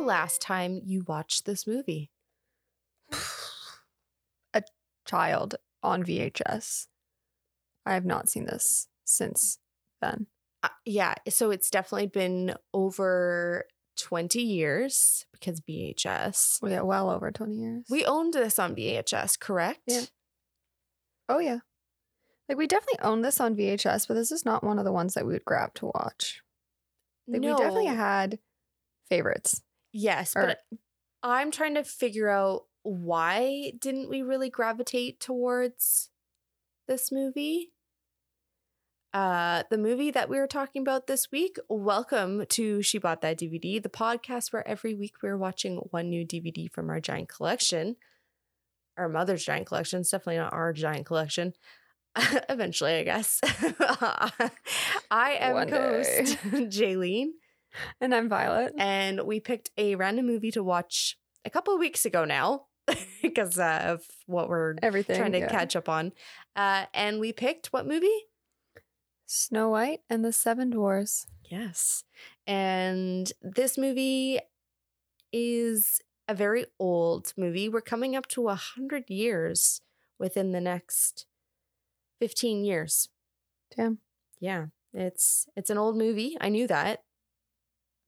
When was the last time you watched this movie? A child on VHS. I have not seen this since then. Uh, yeah, so it's definitely been over 20 years because VHS. Yeah, well over 20 years. We owned this on VHS, correct? Yeah. Oh yeah. Like we definitely owned this on VHS, but this is not one of the ones that we would grab to watch. Like no. we definitely had favorites. Yes, Or- but I'm trying to figure out why didn't we really gravitate towards this movie? Uh, the movie that we were talking about this week. Welcome to She Bought That DVD, the podcast where every week we're watching one new DVD from our giant collection. Our mother's giant collection. It's definitely not our giant collection. Eventually, I guess. I am co-host Jaylene And I'm Violet. and we picked a random movie to watch a couple of weeks ago now because uh, of what we're Everything. trying to yeah. catch up on. Uh, and we picked what movie? Snow White and the Seven Dwarfs. Yes. And this movie is a very old movie. We're coming up to a hundred years within the next 15 years. Damn. Yeah. It's it's an old movie. I knew that.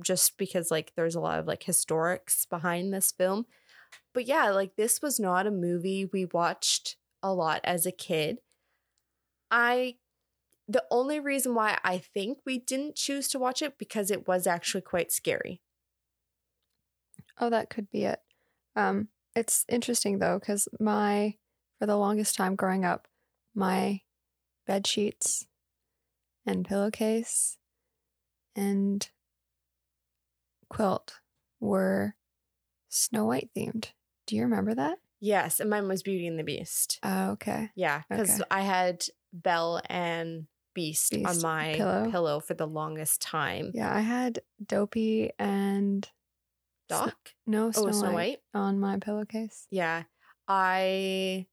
Just because like there's a lot of like historics behind this film. But yeah, like this was not a movie we watched a lot as a kid. I the only reason why I think we didn't choose to watch it because it was actually quite scary. Oh, that could be it. Um, it's interesting though, because my for the longest time growing up, my bed sheets and pillowcase and quilt were Snow White themed. Do you remember that? Yes, and mine was Beauty and the Beast. Oh, okay. Yeah, because Okay. I had Belle and Beast, on my pillow. pillow for the longest time. Yeah, I had Dopey and Doc? no oh, Snow, oh, Snow White, White? on my pillowcase. Yeah. I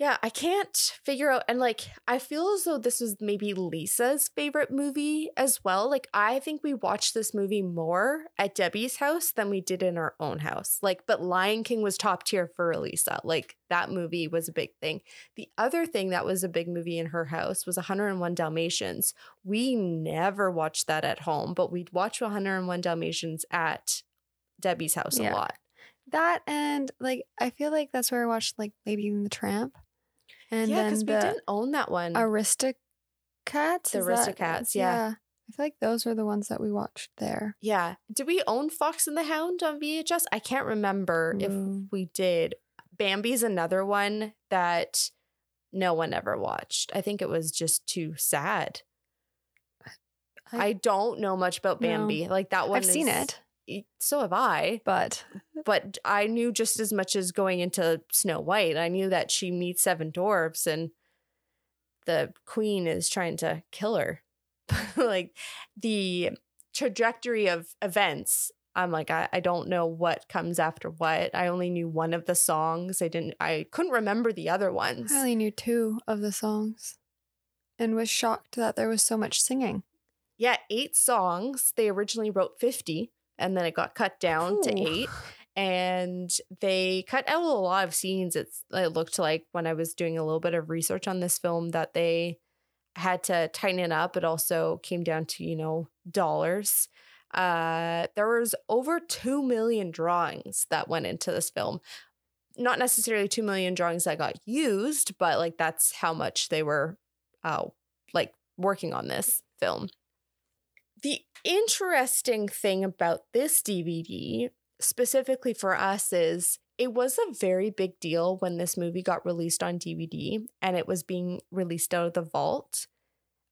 Yeah, I can't figure out and like I feel as though this was maybe Lisa's favorite movie as well. Like I think we watched this movie more at Debbie's house than we did in our own house. Like but Lion King was top tier for Lisa. Like that movie was a big thing. The other thing that was a big movie in her house was 101 Dalmatians. We never watched that at home, but we'd watch 101 Dalmatians at Debbie's house Yeah. a lot. That and like I feel like that's where I watched like Lady and the Tramp. And yeah, then because we didn't own that one. Aristocats. The uh, Aristocats, yeah. I feel like those were the ones that we watched there. yeah. Did we own Fox and the Hound on VHS? I can't remember Ooh. if we did. Bambi's another one that no one ever watched. I think it was just too sad. I, don't know much about No. Bambi. Like that one. I've seen it, So have I. but But I knew just as much as going into Snow White. I knew that she meets seven dwarfs and the queen is trying to kill her. like the trajectory of events, I'm like, I, I don't know what comes after what. I only knew one of the songs. I didn't I couldn't remember the other ones. I only knew two of the songs, and was shocked that there was so much singing. Yeah, eight songs. They originally wrote 50 and then it got cut down to eight. And they cut out a lot of scenes. It's it looked like when I was doing a little bit of research on this film that they had to tighten it up. It also came down to, you know, dollars. Uh there was over 2 million drawings that went into this film. Not necessarily 2 million drawings that got used, but like that's how much they were uh like working on this film. The interesting thing about this DVD, specifically for us, is it was a very big deal when this movie got released on DVD and it was being released out of the vault.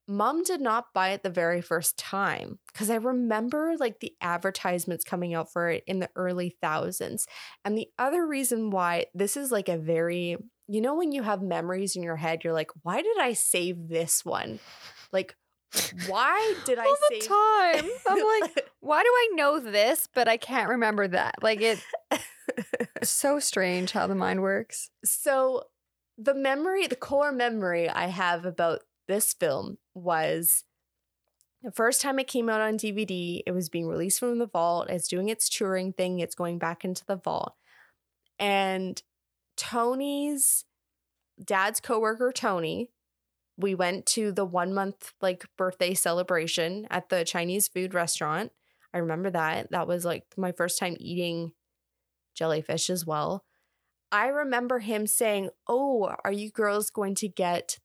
Mom did not buy it the very first time because I remember like the advertisements coming out for it in the early thousands. And the other reason why this is like a very, you know, when you have memories in your head, you're like, why did I save this one? Like, why did I All the save time, I'm like, why do I know this, but I can't remember that? Like it. so strange how the mind works. so the memory, the core memory I have about this film was The first time it came out on DVD, it was being released from the vault. It's doing its touring thing, it's going back into the vault. And Tony's dad's coworker, Tony, we went to the one month like birthday celebration at the Chinese food restaurant. I remember that. That was like my first time eating jellyfish as well. I remember him saying, Oh, are you girls going to get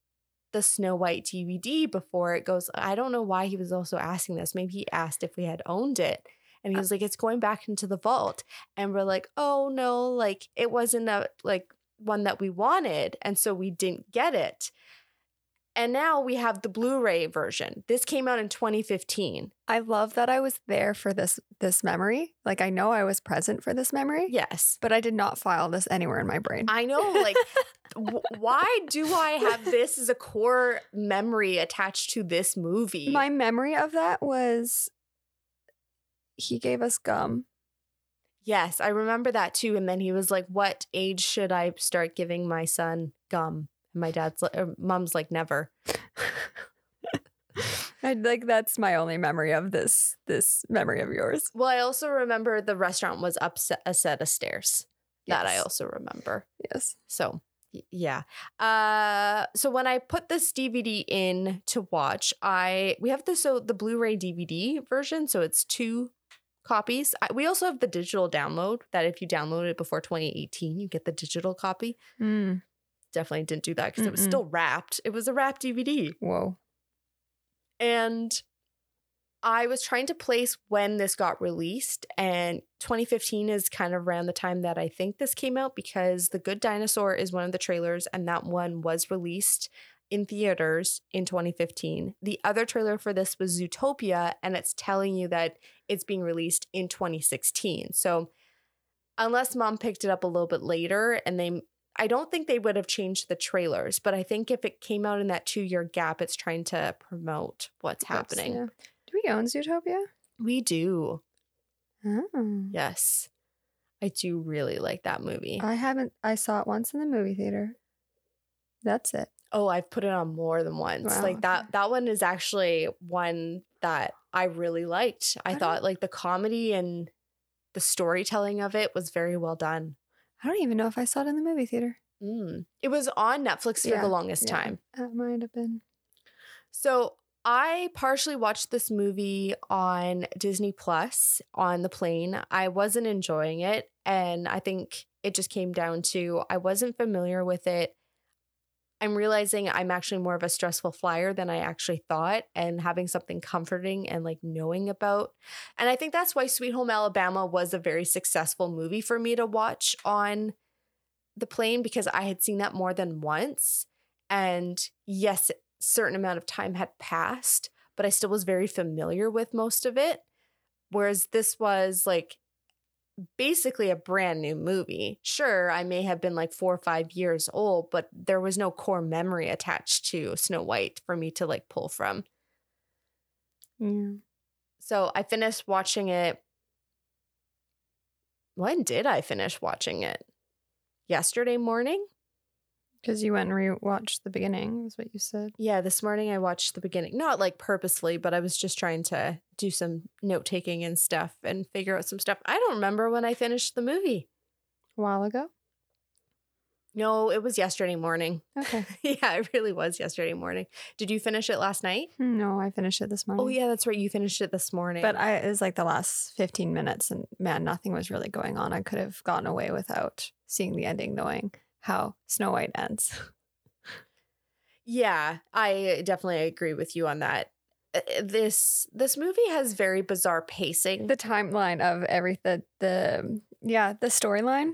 the Snow White DVD before it goes? I don't know why he was also asking this. Maybe he asked if we had owned it. And he uh was like, It's going back into the vault. And we're like, Oh no, like it wasn't a like one that we wanted. And so we didn't get it. And now we have the Blu-ray version. This came out in 2015. I love that I was there for this this memory. Like I know I was present for this memory, Yes. but I did not file this anywhere in my brain. I know, like, w- why do I have this as a core memory attached to this movie? my memory of that was he gave us gum. yes, I remember that too. And then he was like, "What age should I start giving my son gum?" And my dad's like, mom's like, "Never." I like that's my only memory of this this memory of yours. Well, I also remember the restaurant was up a set of stairs. That I also remember. Yes. So yeah. Uh so when I put this DVD in to watch, I we have the so the Blu-ray DVD version, so it's two copies. I, we also have the digital download that if you download it before 2018, you get the digital copy. Mm. Definitely didn't do that because it was still wrapped. It was a wrapped DVD. Whoa. And I was trying to place when this got released, and 2015 is kind of around the time that I think this came out because The Good Dinosaur is one of the trailers, and that one was released in theaters in 2015. The other trailer for this was Zootopia, and it's telling you that it's being released in 2016. So, unless mom picked it up a little bit later and they I don't think they would have changed the trailers, but I think if it came out in that two year gap, it's trying to promote what's happening. yeah. Do we own Zootopia? We do. Oh. Yes. I do really like that movie. I haven't. I saw it once in the movie theater. That's it. oh, I've put it on more than once. Wow, like that okay. that one is actually one that I really liked. I I thought like the comedy and the storytelling of it was very well done. I don't even know if I saw it in the movie theater. Mm. It was on Netflix for Yeah, the longest yeah. time. That might have been. So I partially watched this movie on Disney Plus on the plane. I wasn't enjoying it. And I think it just came down to I wasn't familiar with it. I'm realizing I'm actually more of a stressful flyer than I actually thought, and having something comforting and like knowing about. And I think that's why Sweet Home Alabama was a very successful movie for me to watch on the plane because I had seen that more than once. And yes, a certain amount of time had passed, but I still was very familiar with most of it. Whereas this was like basically a brand new movie. Sure, I may have been like four or five years old, but there was no core memory attached to Snow White for me to like pull from. Yeah. So I finished watching it. When did I finish watching it? Yesterday morning? Because you went and rewatched the beginning, is what you said. Yeah, this morning I watched the beginning. Not like purposely, but I was just trying to do some note taking and stuff and figure out some stuff. I don't remember when I finished the movie. A while ago. No, it was yesterday morning. Okay. yeah, it really was yesterday morning. Did you finish it last night? no, I finished it this oh, morning. Oh, yeah, that's right. You finished it this morning. But I it was like the last 15 minutes and man, nothing was really going on. I could have gotten away without seeing the ending, knowing how Snow White ends. yeah, I definitely agree with you on that. Uh, This this movie has very bizarre pacing. the timeline of every the the yeah, the storyline.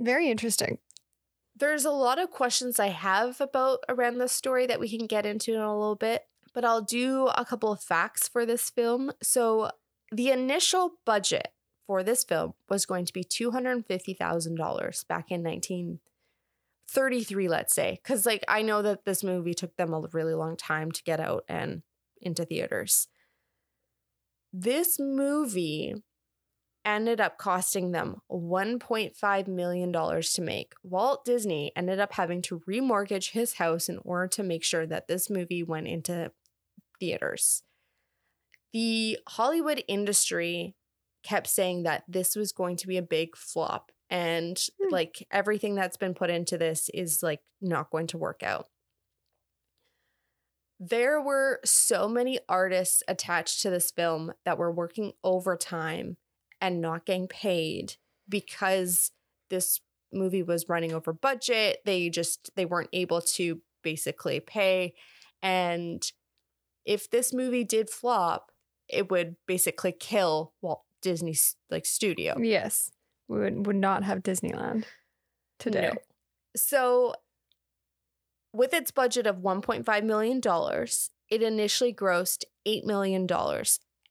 Very interesting. There's a lot of questions I have about around this story that we can get into in a little bit, but I'll do a couple of facts for this film. So, the initial budget for this film was going to be $250,000 back in 1933, let's say. Because, like, I know that this movie took them a really long time to get out and into theaters. This movie ended up costing them $1.5 million to make. Walt Disney ended up having to remortgage his house in order to make sure that this movie went into theaters. The Hollywood industry kept saying that this was going to be a big flop and Hmm. like everything that's been put into this is like not going to work out. There were so many artists attached to this film that were working overtime and not getting paid because this movie was running over budget. They just they weren't able to basically pay and if this movie did flop, it would basically kill Walt Disney's like studio. Yes. We would, would not have Disneyland today. No. So, with its budget of $1.5 million, it initially grossed $8 million.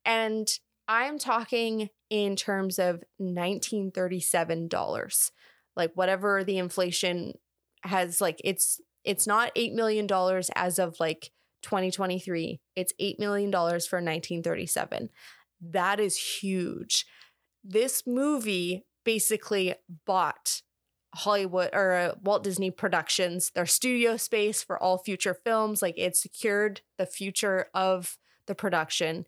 And I'm talking in terms of 1937 dollars. Like whatever the inflation has like it's it's not 8 million dollars as of like 2023. It's 8 million dollars for 1937. That is huge. This movie basically bought Hollywood or uh, Walt Disney Productions, their studio space for all future films. Like it secured the future of the production,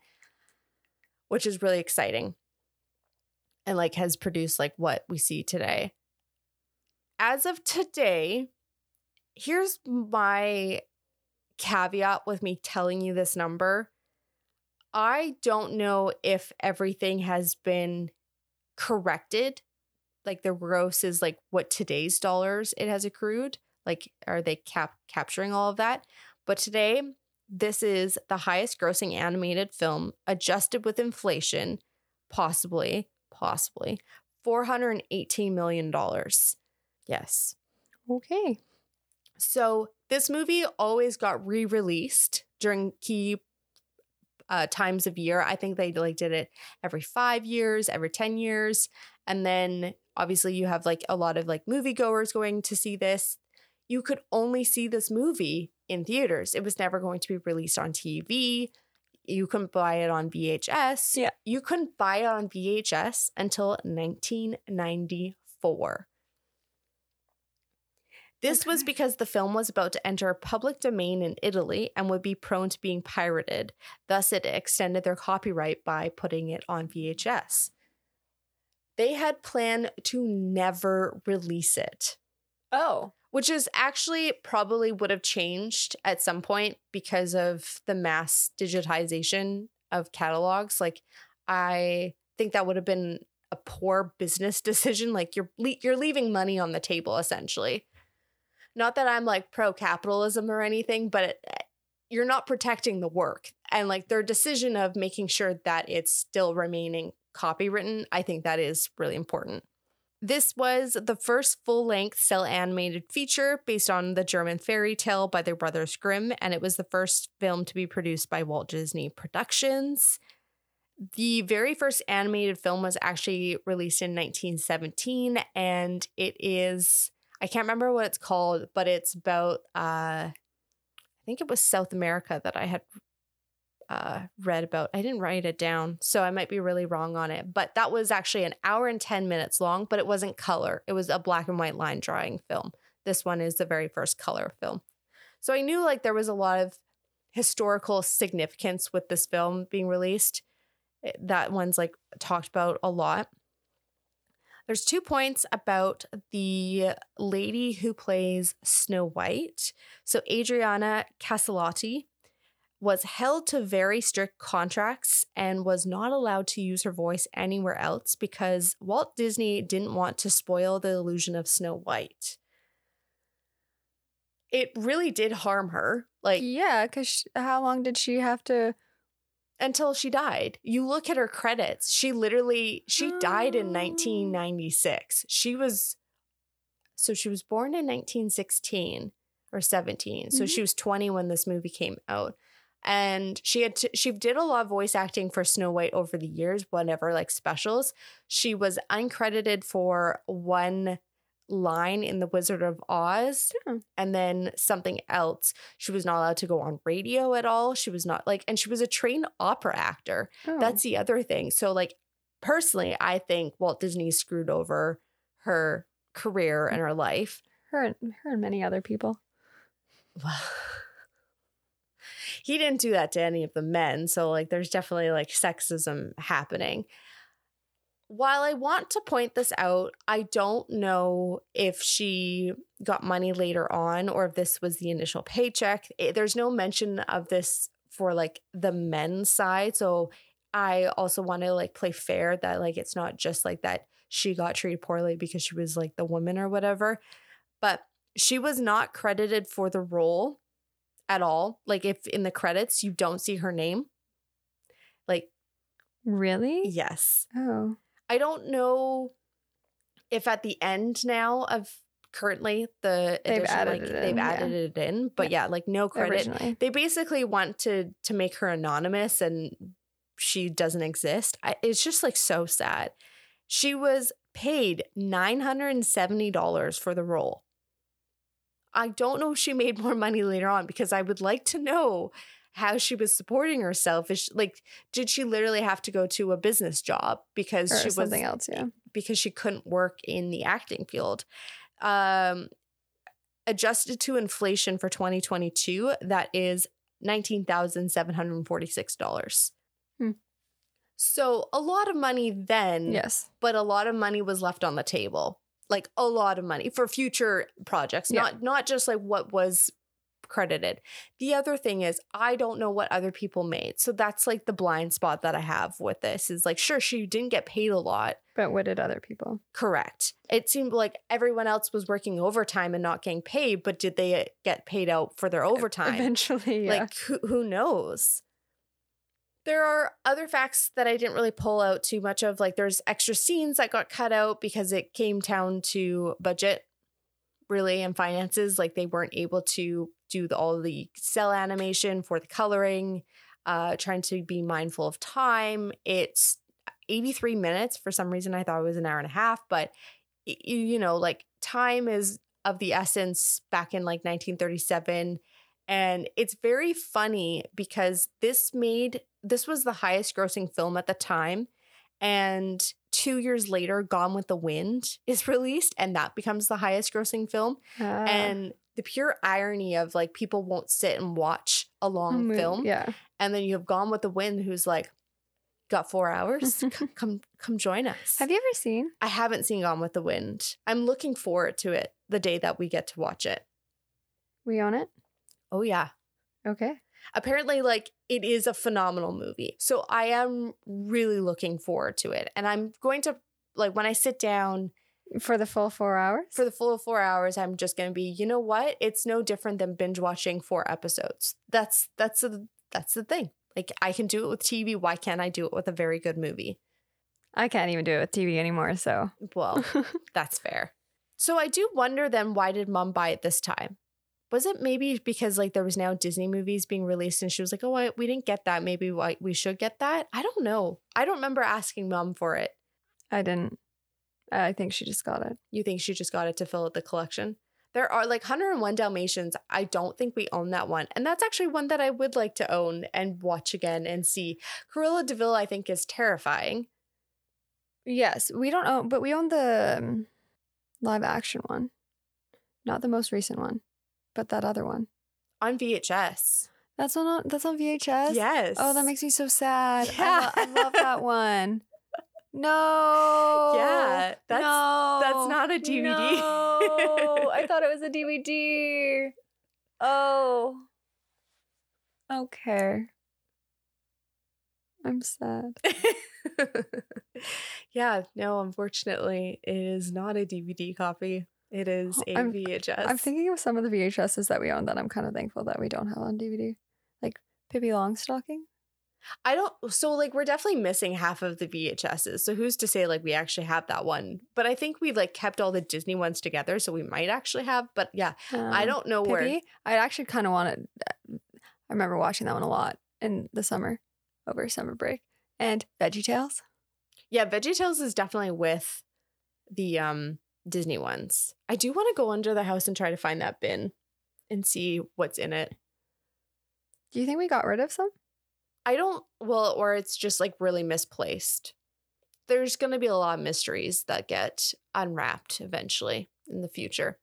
which is really exciting. And like has produced like what we see today. As of today, here's my caveat with me telling you this number. I don't know if everything has been corrected like the gross is like what today's dollars it has accrued like are they cap capturing all of that? But today this is the highest grossing animated film adjusted with inflation possibly possibly 418 million dollars. Yes. Okay. so this movie always got re-released during key uh, times of year. I think they like did it every five years, every ten years, and then obviously you have like a lot of like moviegoers going to see this. You could only see this movie in theaters. It was never going to be released on TV. You couldn't buy it on VHS. Yeah. You couldn't buy it on VHS until 1994. This was because the film was about to enter public domain in Italy and would be prone to being pirated. Thus, it extended their copyright by putting it on VHS. They had planned to never release it, Oh. which is actually probably would have changed at some point because of the mass digitization of catalogs. Like, I think that would have been a poor business decision. Like, you're le- you're leaving money on the table essentially not that I'm like pro capitalism or anything, but it, eh, you're not protecting the work. And like their decision of making sure that it's still remaining copywritten, I think that is really important. This was the first full length cell animated feature based on the German fairy tale by their brothers Grimm, and it was the first film to be produced by Walt Disney Productions. The very first animated film was actually released in 1917, and it is I can't remember what it's called, but it's about uh I think it was South America that I had uh read about. I didn't write it down, so I might be really wrong on it. But that was actually an hour and 10 minutes long, but it wasn't color. It was a black and white line drawing film. This one is the very first color film. So I knew like there was a lot of historical significance with this film being released. That one's like talked about a lot. There's two points about the lady who plays Snow White. So Adriana Caselotti was held to very strict contracts and was not allowed to use her voice anywhere else because Walt Disney didn't want to spoil the illusion of Snow White. It really did harm her. Like yeah, because how long did she have to? Until she died. You look at her credits. She literally she died in Oh. 1996. She was so she was born in 1916 or 17. So Mhm. she was 20 when this movie came out. And she had to, she did a lot of voice acting for Snow White over the years, whenever like specials. She was uncredited for one line in The Wizard of Oz Hmm. and then something else. She was not allowed to go on radio at all. She was not like, and she was a trained opera actor. Oh. That's the other thing. So, like, personally, I think Walt Disney screwed over her career and her life. her and her and many other people. Well, he didn't do that to any of the men. So like there's definitely like sexism happening. While I want to point this out, I don't know if she got money later on or if this was the initial paycheck. It- there's no mention of this for like the men's side. So I also want to like play fair that like it's not just like that she got treated poorly because she was like the woman or whatever. But she was not credited for the role at all. Like if in the credits you don't see her name. Like Really? yes. Oh. I don't know if at the end now of currently the They've edition, added like, it they've in, yeah. it in, but yeah, like no credit. Originally. They basically want to to make her anonymous and she doesn't exist. I, it's just like so sad. She was paid nine hundred and seventy dollars for the role. I don't know if she made more money later on because I would like to know how she was supporting herself. Is she, like, did she literally have to go to a business job because Or she was something else, yeah. because she couldn't work in the acting field. Um, adjusted to inflation for 2022, that is $19,746. Hmm. So a lot of money then, Yes. but a lot of money was left on the table. Like a lot of money for future projects, Yeah. not not just like what was credited. The other thing is I don't know what other people made. So that's like the blind spot that I have with this is like sure she didn't get paid a lot, But what did other people? Correct. It seemed like everyone else was working overtime and not getting paid, but did they get paid out for their overtime? Eventually, yeah. Like, who, who knows? There are other facts that I didn't really pull out too much of. Like, there's extra scenes that got cut out because it came down to budget, really, in finances. Like, they weren't able to do the, all the cell animation for the coloring, uh, trying to be mindful of time. It's 83 minutes. For some reason, I thought it was an hour and a half, but you know, like time is of the essence back in like 1937. And it's very funny because this made, this was the highest grossing film at the time. And two years later, Gone with the Wind is released, and that becomes the highest grossing film. Ah, And the pure irony of like people won't sit and watch a long mo- film. Yeah. And then you have Gone with the Wind, who's like, got four hours. C- come, come join us. Have you ever seen? I haven't seen Gone with the Wind. I'm looking forward to it the day that we get to watch it. We own it. Oh yeah. Okay. Apparently, like it is a phenomenal movie. So I am really looking forward to it. And I'm going to like when I sit down For the full four hours. for the full four hours, I'm just gonna be, you know what? It's no different than binge watching four episodes. That's that's the that's the thing. Like I can do it with TV. Why can't I do it with a very good movie? I can't even do it with TV anymore. So Well, That's fair. So I do wonder then why did mom buy it this time? Was it maybe because like there was now Disney movies being released and she was like, "Oh, I, we didn't get that. Maybe why we should get that." I don't know. I don't remember asking mom for it. I didn't. I think she just got it. You think she just got it to fill out the collection? There are like 101 Dalmatians. I don't think we own that one. And that's actually one that I would like to own and watch again and see. Cruella de Vil, I think, is terrifying. Yes, we don't own, but we own the um, live action one, not the most recent one, but that other one. On VHS. That's on. That's on VHS. Yes. Oh, that makes me so sad. I, Yeah. lo- I love that one. No. Yeah, that's- no. that's not a DVD. No, I thought it was a DVD. Oh. Okay. I'm sad. yeah, no, unfortunately, it is not a DVD copy. It is a I'm- VHS. I'm thinking of some of the VHSs that we own that I'm kind of thankful that we don't have on DVD, like Pippi Longstocking. I don't so like we're definitely missing half of the VHSs. So who's to say like we actually have that one? But I think we've like kept all the Disney ones together, so we might actually have. But yeah, I Um, don't know where. I actually kind of wanted. I remember watching that one a lot in the summer, over summer break, and Veggie Tales. Yeah, Veggie Tales is definitely with the um Disney ones. I do want to go under the house and try to find that bin and see what's in it. Do you think we got rid of some? I don't well, or it's just like really misplaced. There's gonna be a lot of mysteries that get unwrapped eventually in the future.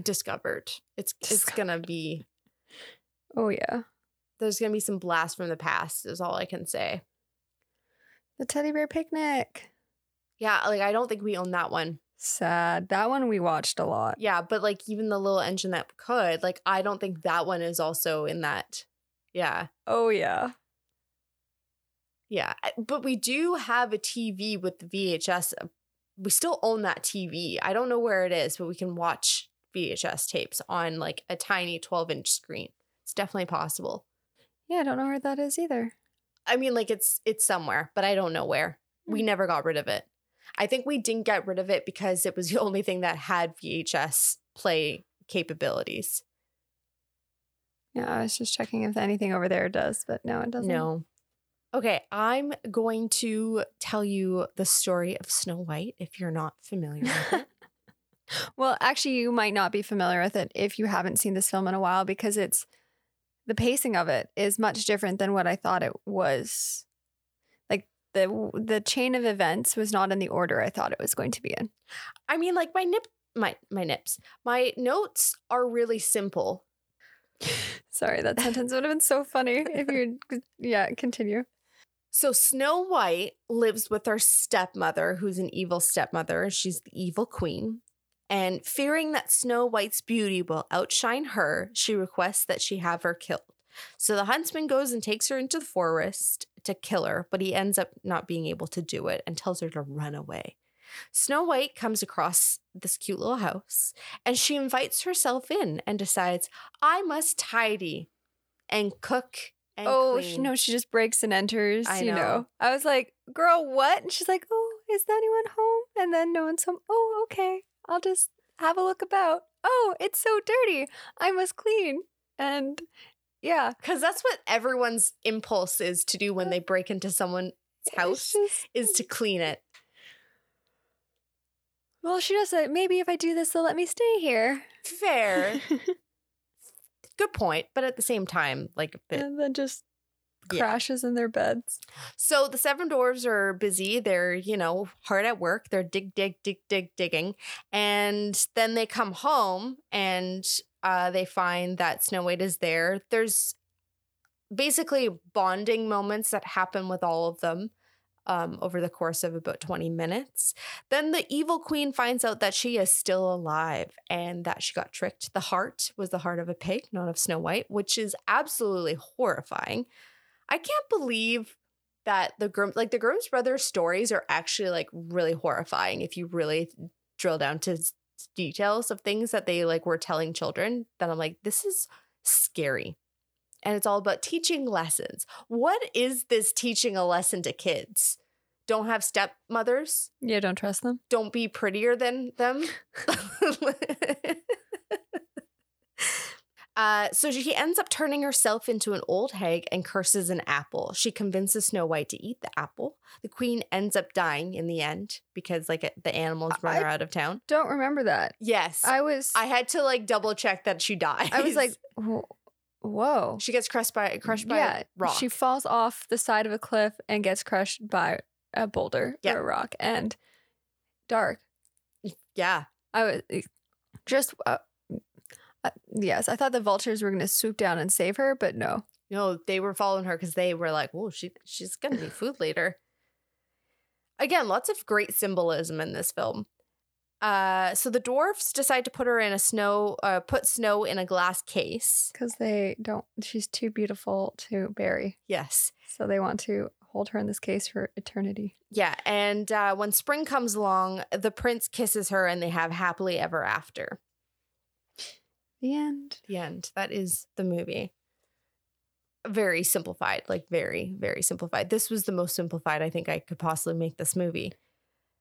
Discovered. It's it's gonna be Oh yeah. There's gonna be some blast from the past, is all I can say. The teddy bear picnic. Yeah, like I don't think we own that one. Sad. That one we watched a lot. Yeah, but like even the little engine that could, like I don't think that one is also in that. Yeah. Oh yeah. Yeah. But we do have a TV with the VHS. uh, We still own that TV. I don't know where it is, but we can watch VHS tapes on like a tiny 12 inch screen. It's definitely possible. Yeah, I don't know where that is either. I mean, like it's it's somewhere, but I don't know where. We Hmm. never got rid of it. I think we didn't get rid of it because it was the only thing that had VHS play capabilities. Yeah, I was just checking if anything over there does, but no, it doesn't. No. Okay, I'm going to tell you the story of Snow White if you're not familiar with it. Well, actually, you might not be familiar with it if you haven't seen this film in a while because it's the pacing of it is much different than what I thought it was. The the chain of events was not in the order I thought it was going to be in. I mean, like my nip, my my nips, my notes are really simple. Sorry, that sentence would have been so funny if you yeah, continue. So Snow White lives with her stepmother, who's an evil stepmother. She's the evil queen. And fearing that Snow White's beauty will outshine her, she requests that she have her killed. So the huntsman goes and takes her into the forest to kill her, but he ends up not being able to do it and tells her to run away. Snow White comes across this cute little house and she invites herself in and decides, I must tidy and cook and oh clean. she, no, she just breaks and enters. I you know. know. I was like, "Girl, what?" And she's like, "Oh, is there anyone home?" And then no one's home. Oh, okay. I'll just have a look about. Oh, it's so dirty. I must clean. And yeah, Because that's what everyone's impulse is to do when they break into someone's house just- is to clean it. well, she does it. Maybe if I do this, they'll let me stay here. Fair. Good point. But at the same time, like bit. and then just Yeah. crashes in their beds. So the seven dwarves are busy. They're, you know, hard at work. They're dig, dig, dig, dig, digging. And then they come home and uh, they find that Snow White is there. There's basically bonding moments that happen with all of them um, over the course of about 20 minutes. Then the evil queen finds out that she is still alive and that she got tricked. The heart was the heart of a pig, not of Snow White, which is absolutely horrifying. I can't believe that the Grimm, like the Grimm's brothers stories are actually like really horrifying if you really drill down to details of things that they like were telling children. that I'm like, this is scary. And it's all about teaching lessons. What is this teaching a lesson to kids? Don't have stepmothers. Yeah, don't trust them. Don't be prettier than them. Uh, so she ends up turning herself into an old hag and curses an apple. She convinces Snow White to eat the apple. The queen ends up dying in the end because like the animals run I- her out of town. Don't remember that. Yes, I, was. I had to like double check that she died. I was like, "Whoa." she gets crushed by crushed by yeah, rock. She falls off the side of a cliff and gets crushed by a boulder Yeah. or a rock and dark. yeah, I was eh, just uh, uh, yes. I thought the vultures were going to swoop down and save her, but no. no, they were following her because they were like, "Oh, she she's gonna be food later." Again, lots of great symbolism in this film. Uh, so the dwarfs decide to put her in a snow, uh, put snow in a glass case. Because they don't. She's too beautiful to bury, Yes, so they want to hold her in this case for eternity. yeah. And uh, when spring comes along, the prince kisses her, and they have happily ever after. The end. The end. That is the movie. Very simplified, like very, very simplified. This was the most simplified I think I could possibly make this movie.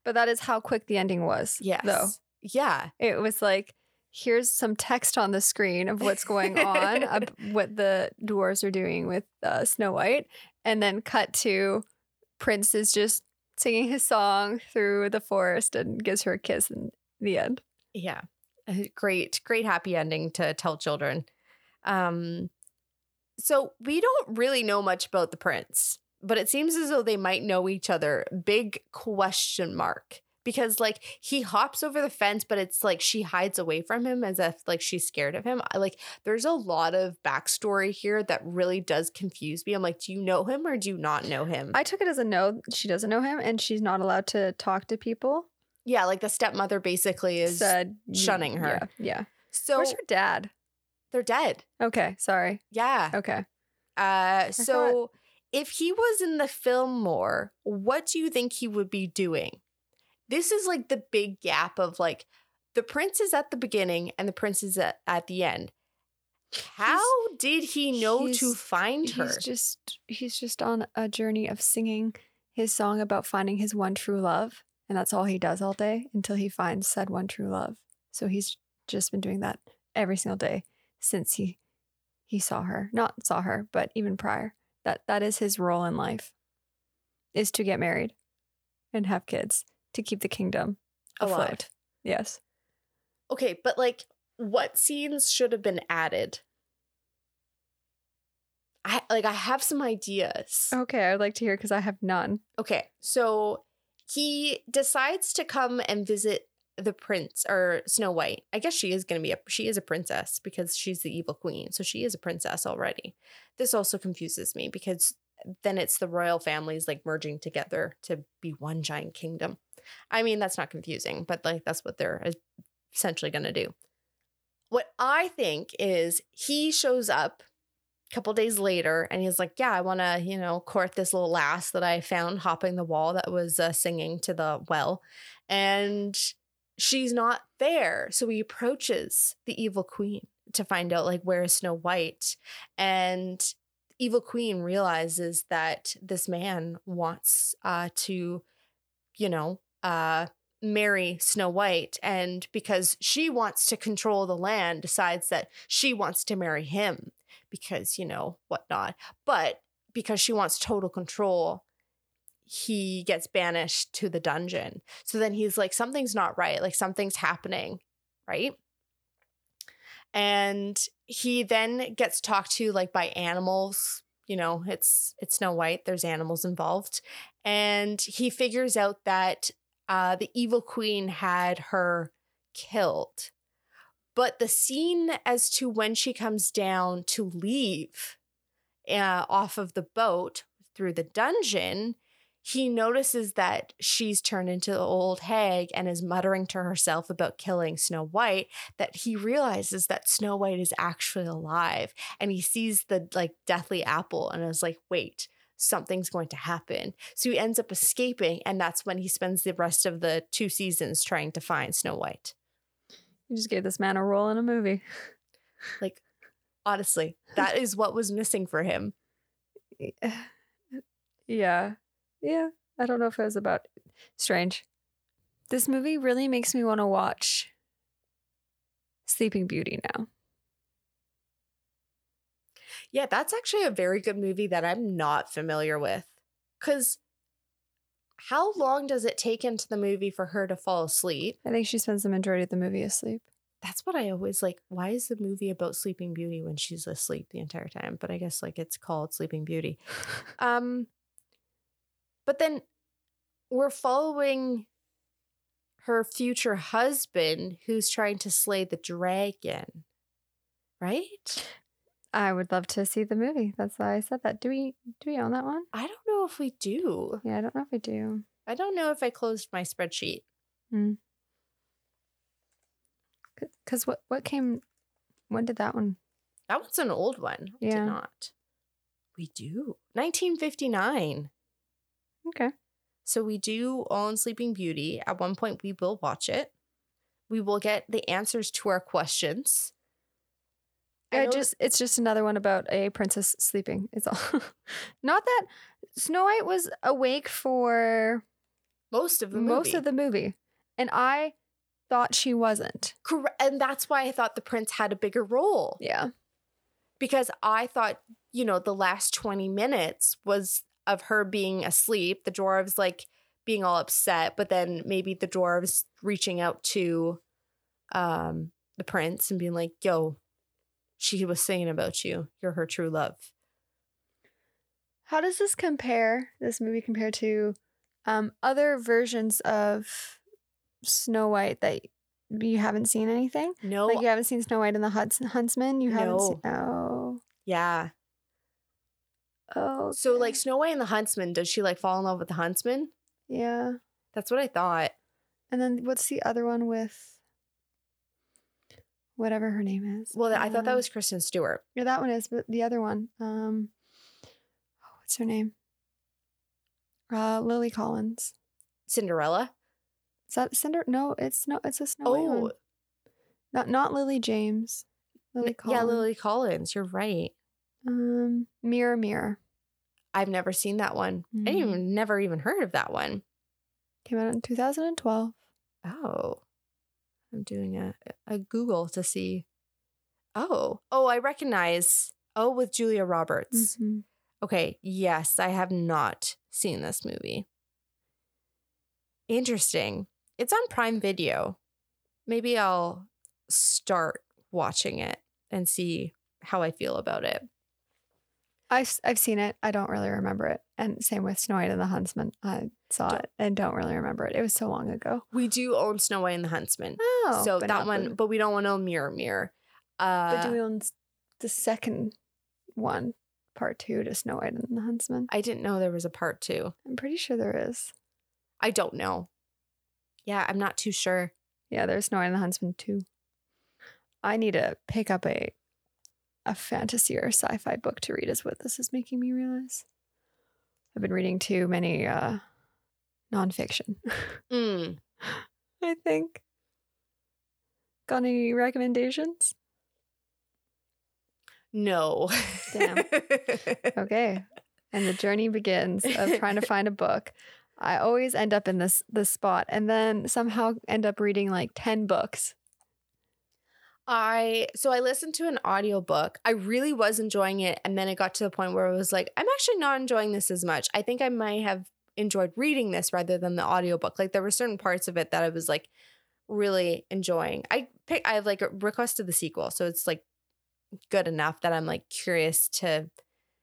But that is how quick the ending was. Yes. Though Yeah. it was like, here's some text on the screen of what's going on, of what the dwarves are doing with uh, Snow White, and then cut to Prince is just singing his song through the forest and gives her a kiss in the end. Yeah. Great, great happy ending to tell children. Um so we don't really know much about the prince, but it seems as though they might know each other. Big question mark. because like he hops over the fence, but it's like she hides away from him as if like she's scared of him. I, like there's a lot of backstory here that really does confuse me. I'm like, do you know him or do you not know him? I took it as a no. She doesn't know him, and she's not allowed to talk to people. Yeah, like the stepmother basically is Said shunning her. Yeah. yeah. so Where's her dad? they're dead. Okay, sorry. Yeah. Okay. Uh so if he was in the film more, what do you think he would be doing? This is like the big gap of like the prince is at the beginning and the prince is at, at the end. How did he know to find her? He's just he's just on a journey of singing his song about finding his one true love, and that's all he does all day until he finds said one true love. So he's just been doing that every single day since he he saw her. Not saw her, but even prior. That that is his role in life. Is to get married and have kids to keep the kingdom Alive. afloat. Yes. okay, but like what scenes should have been added? I like I have some ideas. Okay, I'd like to hear because I have none. Okay, so he decides to come and visit the prince or Snow White. I guess she is going to be a she is a princess because she's the evil queen. So she is a princess already. This also confuses me because then it's the royal families like merging together to be one giant kingdom. I mean, that's not confusing, but like that's what they're essentially going to do. What I think is he shows up couple days later and he's like, Yeah, I want to, you know, court this little lass that I found hopping the wall that was uh, singing to the well. And she's not there. So he approaches the evil queen to find out, like, where is Snow White? And evil queen realizes that this man wants uh, to, you know, uh, marry Snow White. And because she wants to control the land, decides that she wants to marry him because, you know, whatnot. But because she wants total control, he gets banished to the dungeon. So then he's like, something's not right. Like something's happening, right? And he then gets talked to like by animals. You know, it's it's Snow White. There's animals involved, and he figures out that uh, the evil queen had her killed. But the scene as to when she comes down to leave uh, off of the boat through the dungeon, he notices that she's turned into the old hag and is muttering to herself about killing Snow White. That he realizes that Snow White is actually alive, and he sees the like deathly apple and is like, "Wait, something's going to happen." So he ends up escaping, and that's when he spends the rest of the two seasons trying to find Snow White. You just gave this man a role in a movie. Like, honestly, that is what was missing for him. Yeah. Yeah. I don't know if it was about strange. This movie really makes me want to watch Sleeping Beauty now. Yeah, that's actually a very good movie that I'm not familiar with. Because how long does it take into the movie for her to fall asleep? I think she spends the majority of the movie asleep. That's what I always like. Why is the movie about Sleeping Beauty when she's asleep the entire time? But I guess like it's called Sleeping Beauty. Um, but then we're following her future husband who's trying to slay the dragon, right? I would love to see the movie. That's why I said that. Do we do we own that one? I don't know if we do. Yeah, I don't know if we do. I don't know if I closed my spreadsheet. Mm. Cause what what came when did that one? That one's an old one. Yeah. Did not. We do. 1959. Okay. So we do own Sleeping Beauty. At one point, we will watch it. We will get the answers to our questions. I just it's just another one about a princess sleeping. It's all not that Snow White was awake for most of the movie. most of the movie. And I thought she wasn't. Correct. And that's why I thought the prince had a bigger role. Yeah. because I thought, you know, the last 20 minutes was of her being asleep, the dwarves like being all upset, but then maybe the dwarves reaching out to um the prince and being like, "Yo, she was saying about you. You're her true love." How does this compare, this movie compare to um, other versions of Snow White that you haven't seen anything? No. Like you haven't seen Snow White and the Huns- Huntsman? You haven't seen No. Oh. yeah. Oh. So like. Snow White and the Huntsman, does she like fall in love with the huntsman? Yeah. That's what I thought. And then what's the other one with whatever her name is? Well, I thought that Uh, was Kristen Stewart. Yeah, that one is, but the other one, um, oh, what's her name? Uh, Lily Collins. Cinderella. Is that Cinder? No, it's no, it's a Snow White Oh, one. Not not Lily James. Lily Collins. yeah, Lily Collins. You're right. Um, Mirror Mirror I've never seen that one. I Mm. didn't even, never even heard of that one. came out in 2012. Oh, I'm doing a, a Google to see. Oh, oh, I recognize. Oh, with Julia Roberts. Mhm. Okay, yes, I have not seen this movie. Interesting. It's on Prime Video. Maybe I'll start watching it and see how I feel about it. I've I've seen it. I don't really remember it. And same with Snow White and the Huntsman. I saw it and don't really remember it. It was so long ago. We do own Snow White and the Huntsman. Oh, so that one, the- but we don't want to own Mirror Mirror. Uh, but do we own the second one, part two to Snow White and the Huntsman? I didn't know there was a part two. I'm pretty sure there is. I don't know. Yeah, I'm not too sure. Yeah, there's Snow White and the Huntsman too. I need to pick up a a fantasy or sci-fi book to read. Is what this is making me realize. I've been reading too many uh, nonfiction. Mm. I think. Got any recommendations? No. Damn. Okay. And the journey begins of trying to find a book. I always end up in this this spot and then somehow end up reading like 10 books. I so I listened to an audiobook. I really was enjoying it and then it got to the point where I was like I'm actually not enjoying this as much. I think I might have enjoyed reading this rather than the audiobook. Like there were certain parts of it that I was like really enjoying. I pick I have like requested the sequel, so it's like good enough that I'm like curious to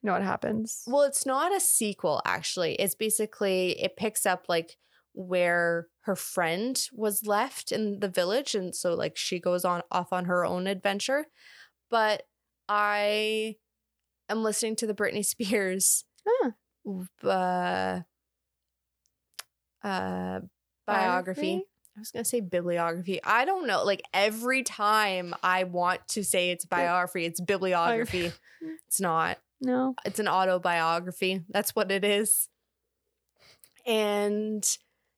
know what happens? Well, it's not a sequel, actually. It's basically, it picks up like where her friend was left in the village. And so, like, she goes on off on her own adventure. But I am listening to the Britney Spears Huh. uh, uh, biography. I was gonna say bibliography. I don't know. Like every time I want to say it's biography, it's bibliography. it's not. No. It's an autobiography. That's what it is. And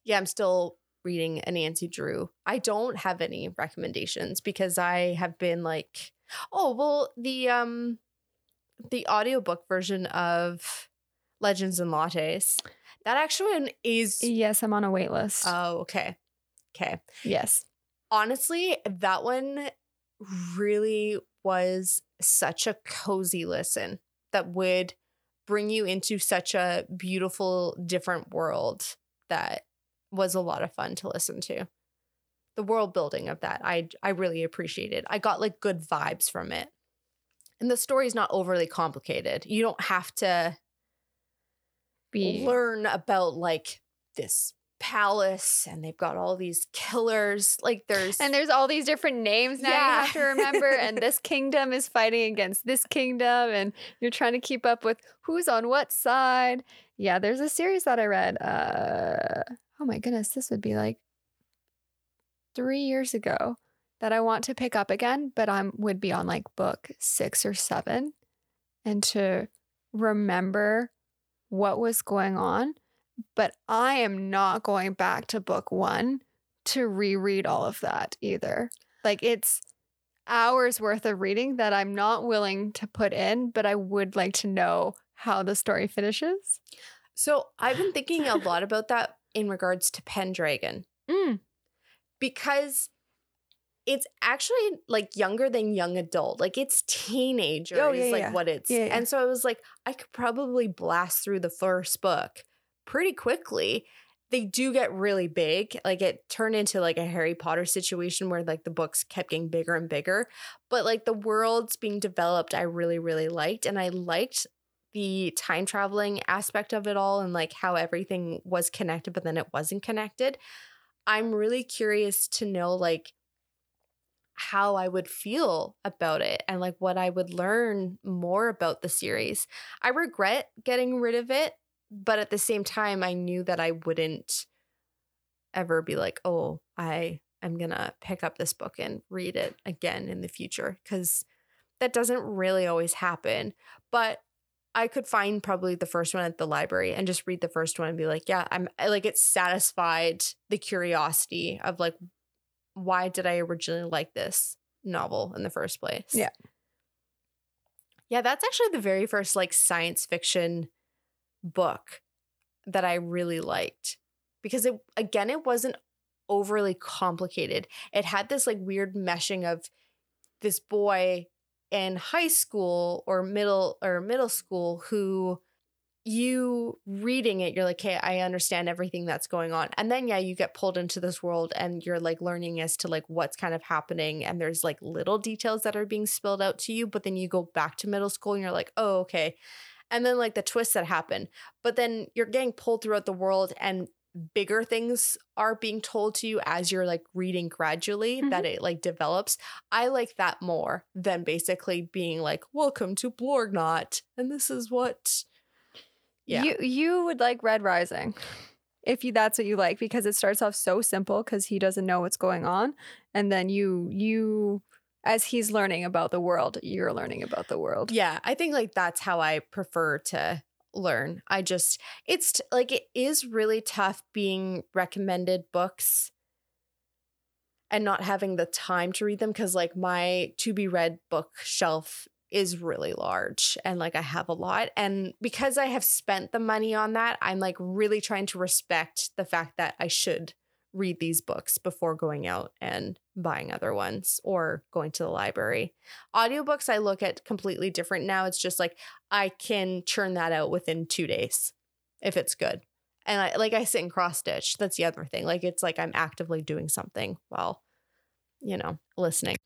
yeah, I'm still reading a Nancy Drew. I don't have any recommendations because I have been like, oh, well, the um the audiobook version of Legends and Lattes. That actually is Yes, I'm on a wait list. Oh, okay. Okay. yes. Honestly, that one really was such a cozy listen that would bring you into such a beautiful, different world that was a lot of fun to listen to. The world building of that, I I really appreciated. I got like good vibes from it. And the story's not overly complicated. You don't have to Be learn about like this palace and they've got all these killers. Like there's and there's all these different names now you have to remember and this kingdom is fighting against this kingdom and you're trying to keep up with who's on what side yeah there's a series that i read uh oh my goodness this would be like three years ago that i want to pick up again but i'm would be on like book six or seven and to remember what was going on but i am not going back to book one to reread all of that either. Like it's hours worth of reading that I'm not willing to put in, but I would like to know how the story finishes. So I've been thinking a lot about that in regards to Pendragon Mm. because it's actually like younger than young adult. Like it's teenager Oh, is like yeah. what it's. Yeah, yeah. And so I was like, I could probably blast through the first book pretty quickly. They do get really big. Like it turned into like a Harry Potter situation where like the books kept getting bigger and bigger. But like the worlds being developed, I really, really liked. And I liked the time traveling aspect of it all and like how everything was connected, but then it wasn't connected. I'm really curious to know like how I would feel about it and like what I would learn more about the series. I regret getting rid of it, but at the same time I knew that I wouldn't ever be like, "Oh, I am going to pick up this book and read it again in the future" cuz that doesn't really always happen. But I could find probably the first one at the library and just read the first one and be like, yeah, I'm like it satisfied the curiosity of like why did I originally like this novel in the first place? Yeah. Yeah, that's actually the very first like science fiction book that I really liked because it again it wasn't overly complicated. It had this like weird meshing of this boy in high school or middle or middle school who you reading it you're like hey i understand everything that's going on. And then yeah you get pulled into this world and you're like learning as to like what's kind of happening and there's like little details that are being spilled out to you but then you go back to middle school and you're like oh okay. And then like the twists that happen. But then you're getting pulled throughout the world and bigger things are being told to you as you're like reading gradually mm-hmm. that it like develops i like that more than basically being like welcome to blorgnot and this is what yeah you you would like red rising if you that's what you like because it starts off so simple because he doesn't know what's going on and then you you as he's learning about the world you're learning about the world yeah i think like that's how i prefer to learn. I just, it's like, it is really tough being recommended books and not having the time to read them because, like, my to be read bookshelf is really large and like I have a lot. And because I have spent the money on that, I'm like really trying to respect the fact that I should read these books before going out and buying other ones or going to the library. Audiobooks I look at completely different now. It's just like I can churn that out within 2 days if it's good. And I like I sit and cross stitch. That's the other thing. Like it's like I'm actively doing something while you know, listening.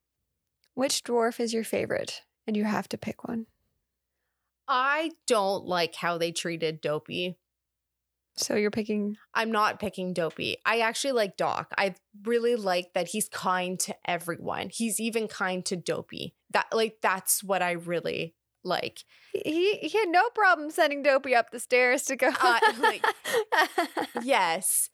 Which dwarf is your favorite? And you have to pick one. I don't like how they treated Dopey so you're picking. I'm not picking Dopey. I actually like Doc. I really like that he's kind to everyone. He's even kind to Dopey. That like that's what I really like. He he had no problem sending Dopey up the stairs to go. uh, like, yes,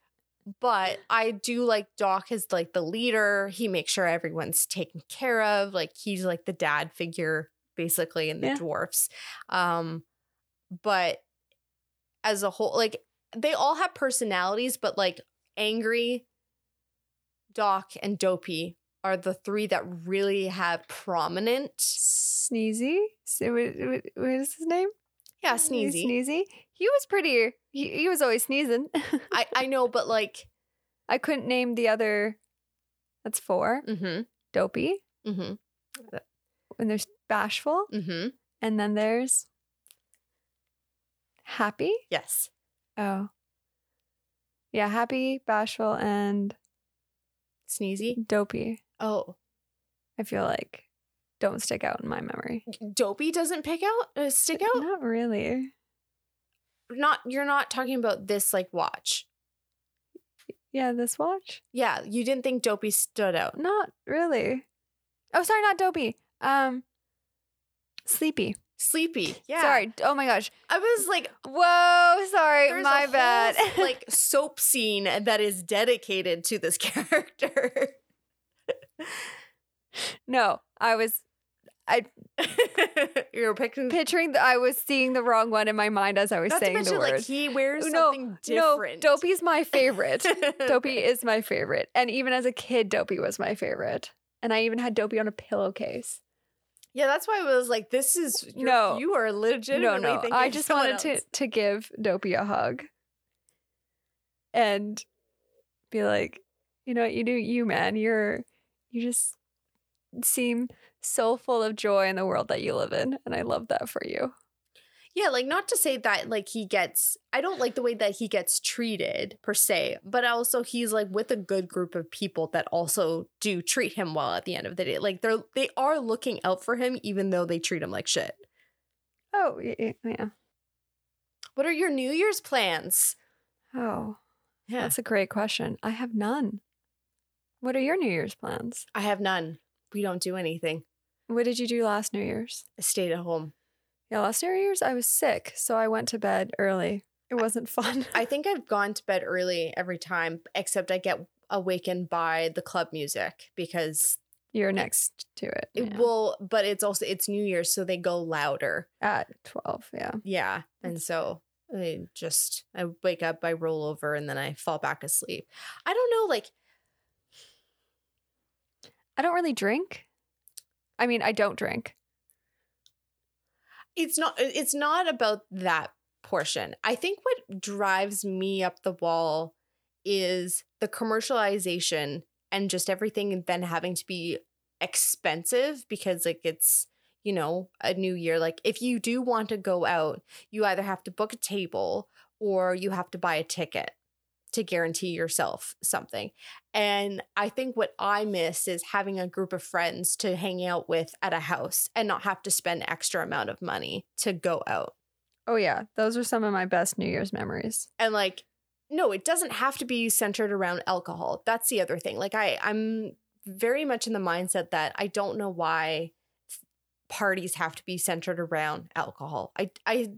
but I do like Doc as like the leader. He makes sure everyone's taken care of. Like he's like the dad figure basically in the yeah. dwarfs. Um, but as a whole, like they all have personalities, but like angry, Doc, and Dopey are the three that really have prominent. Sneezy? What, what is his name? Yeah, Sneezy. Sneezy. He was pretty. He, he was always sneezing. I, I know, but like. I couldn't name the other. That's 4 mm-hmm. Dopey. Mm-hmm. And there's Bashful. Mm-hmm. And then there's Happy. Yes. Oh. Yeah, happy, bashful, and sneezy, dopey. Oh. I feel like don't stick out in my memory. Dopey doesn't pick out, uh, stick out. Not really. Not you're not talking about this like watch. Yeah, this watch. Yeah, you didn't think Dopey stood out. Not really. Oh, sorry, not Dopey. Um, Sleepy. Sleepy. Yeah. Sorry. Oh my gosh. I was like, whoa, sorry. My bad. Whole, like soap scene that is dedicated to this character. no, I was I you were picturing picturing the, I was seeing the wrong one in my mind as I was Not saying to mention, the word. Like he wears something different. No, Dopey's my favorite. Dopey is my favorite. And even as a kid, Dopey was my favorite. And I even had Dopey on a pillowcase. Yeah, that's why I was like, "This is no, you are legitimately." No, no, I just wanted else. to to give Dopey a hug and be like, you know, what, you do you, man. You're you just seem so full of joy in the world that you live in, and I love that for you. Yeah, like not to say that like he gets I don't like the way that he gets treated per se, but also he's like with a good group of people that also do treat him well at the end of the day. Like they're they are looking out for him even though they treat him like shit. Oh, yeah. What are your New Year's plans? Oh. Yeah. That's a great question. I have none. What are your New Year's plans? I have none. We don't do anything. What did you do last New Year's? I stayed at home. Yeah, last New Year's I was sick, so I went to bed early. It wasn't fun. I think I've gone to bed early every time, except I get awakened by the club music because You're next to it. it yeah. will, but it's also, it's New Year's, so they go louder. At 12, yeah. Yeah. And so I just, I wake up, I roll over, and then I fall back asleep. I don't know, like, I don't really drink. I mean, I don't drink. It's not it's not about that portion. I think what drives me up the wall is the commercialization and just everything then having to be expensive because like it's you know a new year. Like if you do want to go out you either have to book a table or you have to buy a ticket to guarantee yourself something and I think what I miss is having a group of friends to hang out with at a house and not have to spend extra amount of money to go out. Oh, yeah. Those are some of my best New Year's memories. And like, no, it doesn't have to be centered around alcohol. That's the other thing. Like I I'm very much in the mindset that I don't know why parties have to be centered around alcohol. I I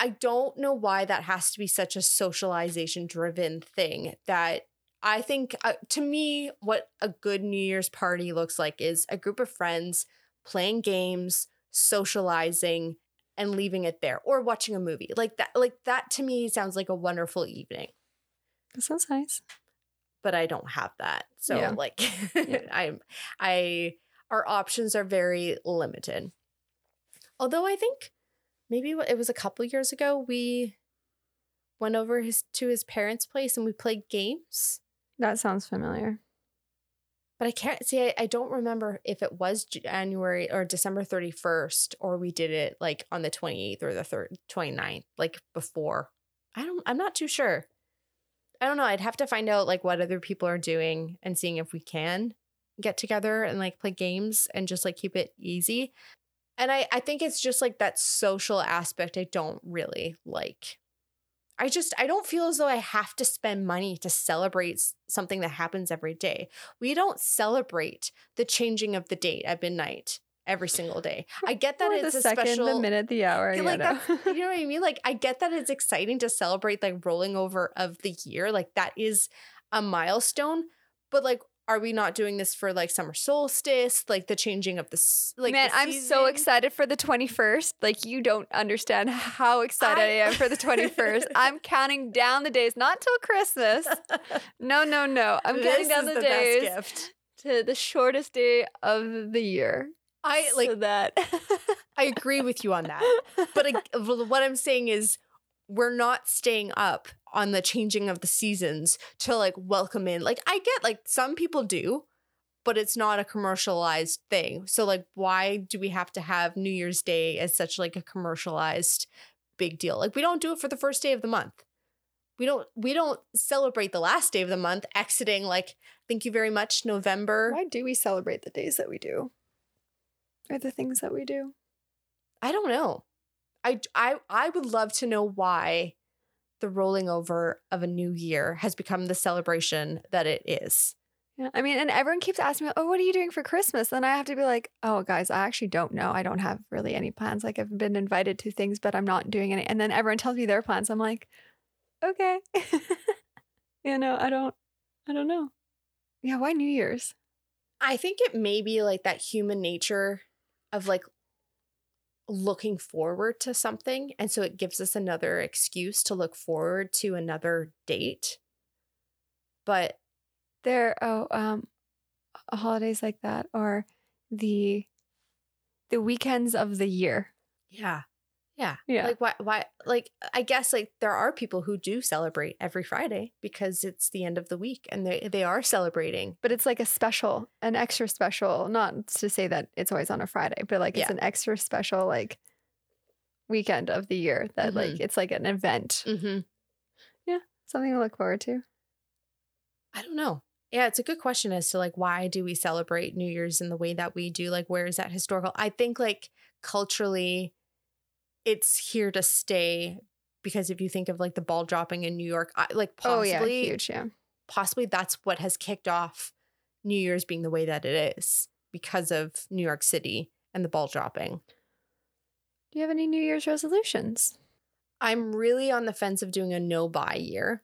I don't know why that has to be such a socialization driven thing that I think uh, to me what a good New Year's party looks like is a group of friends playing games, socializing and leaving it there or watching a movie. Like that like that to me sounds like a wonderful evening, That sounds nice. but I don't have that. So Yeah. like I'm I our options are very limited. Although I think maybe it was a couple years ago we went over his to his parents' place and we played games. That sounds familiar. But I can't see, I, I don't remember if it was January or December 31st or we did it like on the 28th or the third 29th, like before. I don't, I'm not too sure. I don't know. I'd have to find out like what other people are doing and seeing if we can get together and like play games and just like keep it easy. And I, I think it's just like that social aspect I don't really like. I just I don't feel as though I have to spend money to celebrate something that happens every day. We don't celebrate the changing of the date at midnight every single day. I get that Or it's the a second, special the minute, the hour. Yeah, Yeah, like no. that's, you know what I mean? Like I get that it's exciting to celebrate like rolling over of the year. Like that is a milestone. But like, are we not doing this for like summer solstice? Like the changing of the like Man, the I'm so excited for the 21st. Like, you don't understand how excited I, I- am for the 21st. I'm counting down the days, not till Christmas. No, no, no. I'm This counting down the, best days gift. to the shortest day of the year. I like so that. I agree with you on that. But I, what I'm saying is, we're not staying up on the changing of the seasons to like welcome in. Like, I get like some people do, but it's not a commercialized thing. So, like, why do we have to have New Year's Day as such like a commercialized big deal? Like, we don't do it for the first day of the month. We don't we don't celebrate the last day of the month exiting like thank you very much November. Why do we celebrate the days that we do? Or the things that we do? I don't know. I I I would love to know why the rolling over of a new year has become the celebration that it is. Yeah. I mean, and everyone keeps asking me, oh, what are you doing for Christmas? Then I have to be like, oh, guys, I actually don't know. I don't have really any plans. Like, I've been invited to things, but I'm not doing any. And then everyone tells me their plans. I'm like, okay. you know, I don't, I don't know. Yeah. Why New Year's? I think it may be like that human nature of like looking forward to something. And so it gives us another excuse to look forward to another date. But There, oh, um, holidays like that or the, the weekends of the year. yeah. Yeah. Yeah. Like why why like I guess like there are people who do celebrate every Friday because it's the end of the week and they they are celebrating. but it's like a special, an extra special. Not to say that it's always on a Friday, but like it's Yeah. an extra special like weekend of the year that like Mhm. it's like an event, Mhm. Yeah. Something to look forward to. I don't know. Yeah, it's a good question as to like why do we celebrate New Year's in the way that we do? Like where is that historical? I think like culturally it's here to stay because if you think of like the ball dropping in New York, I, like Oh yeah, possibly huge. Yeah. possibly that's what has kicked off New Year's being the way that it is because of New York City and the ball dropping. Do you have any New Year's resolutions? I'm really on the fence of doing a no buy year.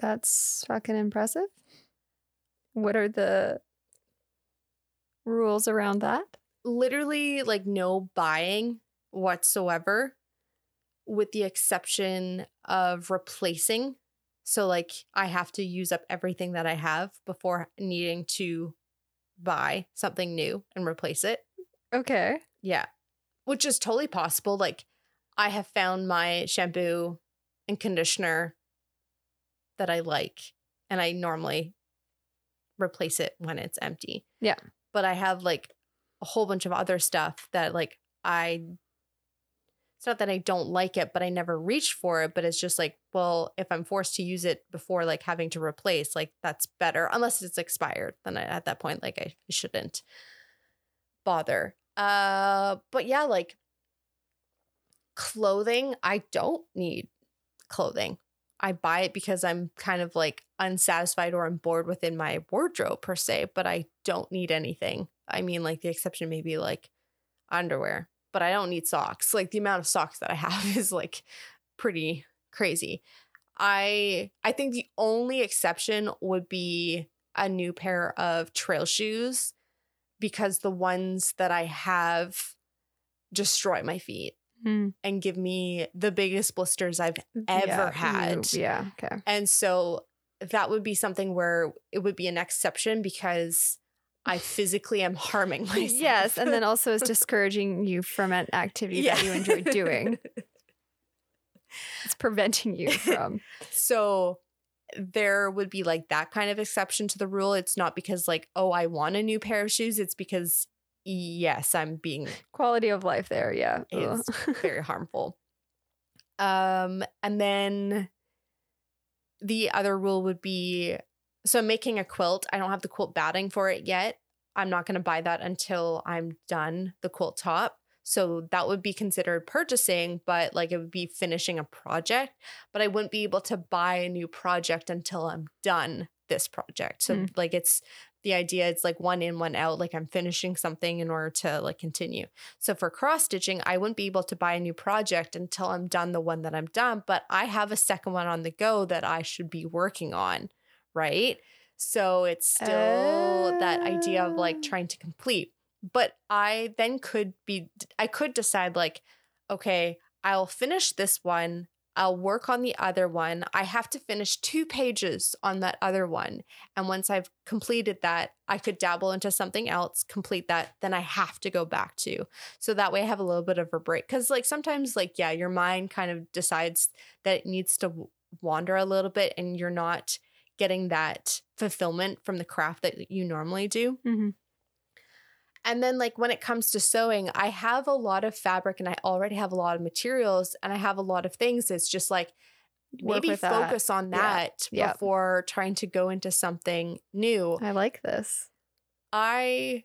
That's fucking impressive. What are the rules around that? Literally, like no buying whatsoever, with the exception of replacing. So, like, I have to use up everything that I have before needing to buy something new and replace it. Okay. Yeah. Which is totally possible. Like, I have found my shampoo and conditioner that I like, and I normally replace it when it's empty. Yeah. But I have like a whole bunch of other stuff that, like, I, it's not that I don't like it, but I never reach for it. But it's just like, well, if I'm forced to use it before like having to replace, like, that's better. Unless it's expired, then I, at that point, like, I shouldn't bother. Uh, but yeah, like clothing, I don't need clothing. I buy it because I'm kind of like unsatisfied or I'm bored within my wardrobe per se, but I don't need anything. I mean, like the exception may be like underwear, but I don't need socks. Like the amount of socks that I have is like pretty crazy. I I think the only exception would be a new pair of trail shoes because the ones that I have destroy my feet Hmm. and give me the biggest blisters I've Ever Yeah, had. you- Yeah. Okay. and so that would be something where it would be an exception because I physically am harming myself. Yes, and then also is discouraging you from an activity that you enjoy doing. It's preventing you from. so there would be like that kind of exception to the rule. It's not because like, oh, I want a new pair of shoes. It's because yes, I'm being Quality of life there. Yeah. Is very harmful. Um, and then the other rule would be so making a quilt. I don't have the quilt batting for it yet. I'm not going to buy that until I'm done the quilt top. So that would be considered purchasing, but like it would be finishing a project. But I wouldn't be able to buy a new project until I'm done this project. So Mm. like it's the idea it's like one in, one out. Like I'm finishing something in order to like continue. So for cross stitching, I wouldn't be able to buy a new project until I'm done the one that I'm done, but I have a second one on the go that I should be working on, right? So it's still that idea of like Ah. trying to complete. But I then could be I could decide like okay, I'll finish this one. I'll work on the other one. I have to finish two pages on that other one. And once I've completed that, I could dabble into something else, complete that, then I have to go back to. So that way I have a little bit of a break. Cause like sometimes, like, yeah, your mind kind of decides that it needs to wander a little bit and you're not getting that fulfillment from the craft that you normally do. Mhm. And then, like, when it comes to sewing, I have a lot of fabric and I already have a lot of materials and I have a lot of things. It's just like, maybe with that. focus on that Yeah. before trying to go into something new. I like this. I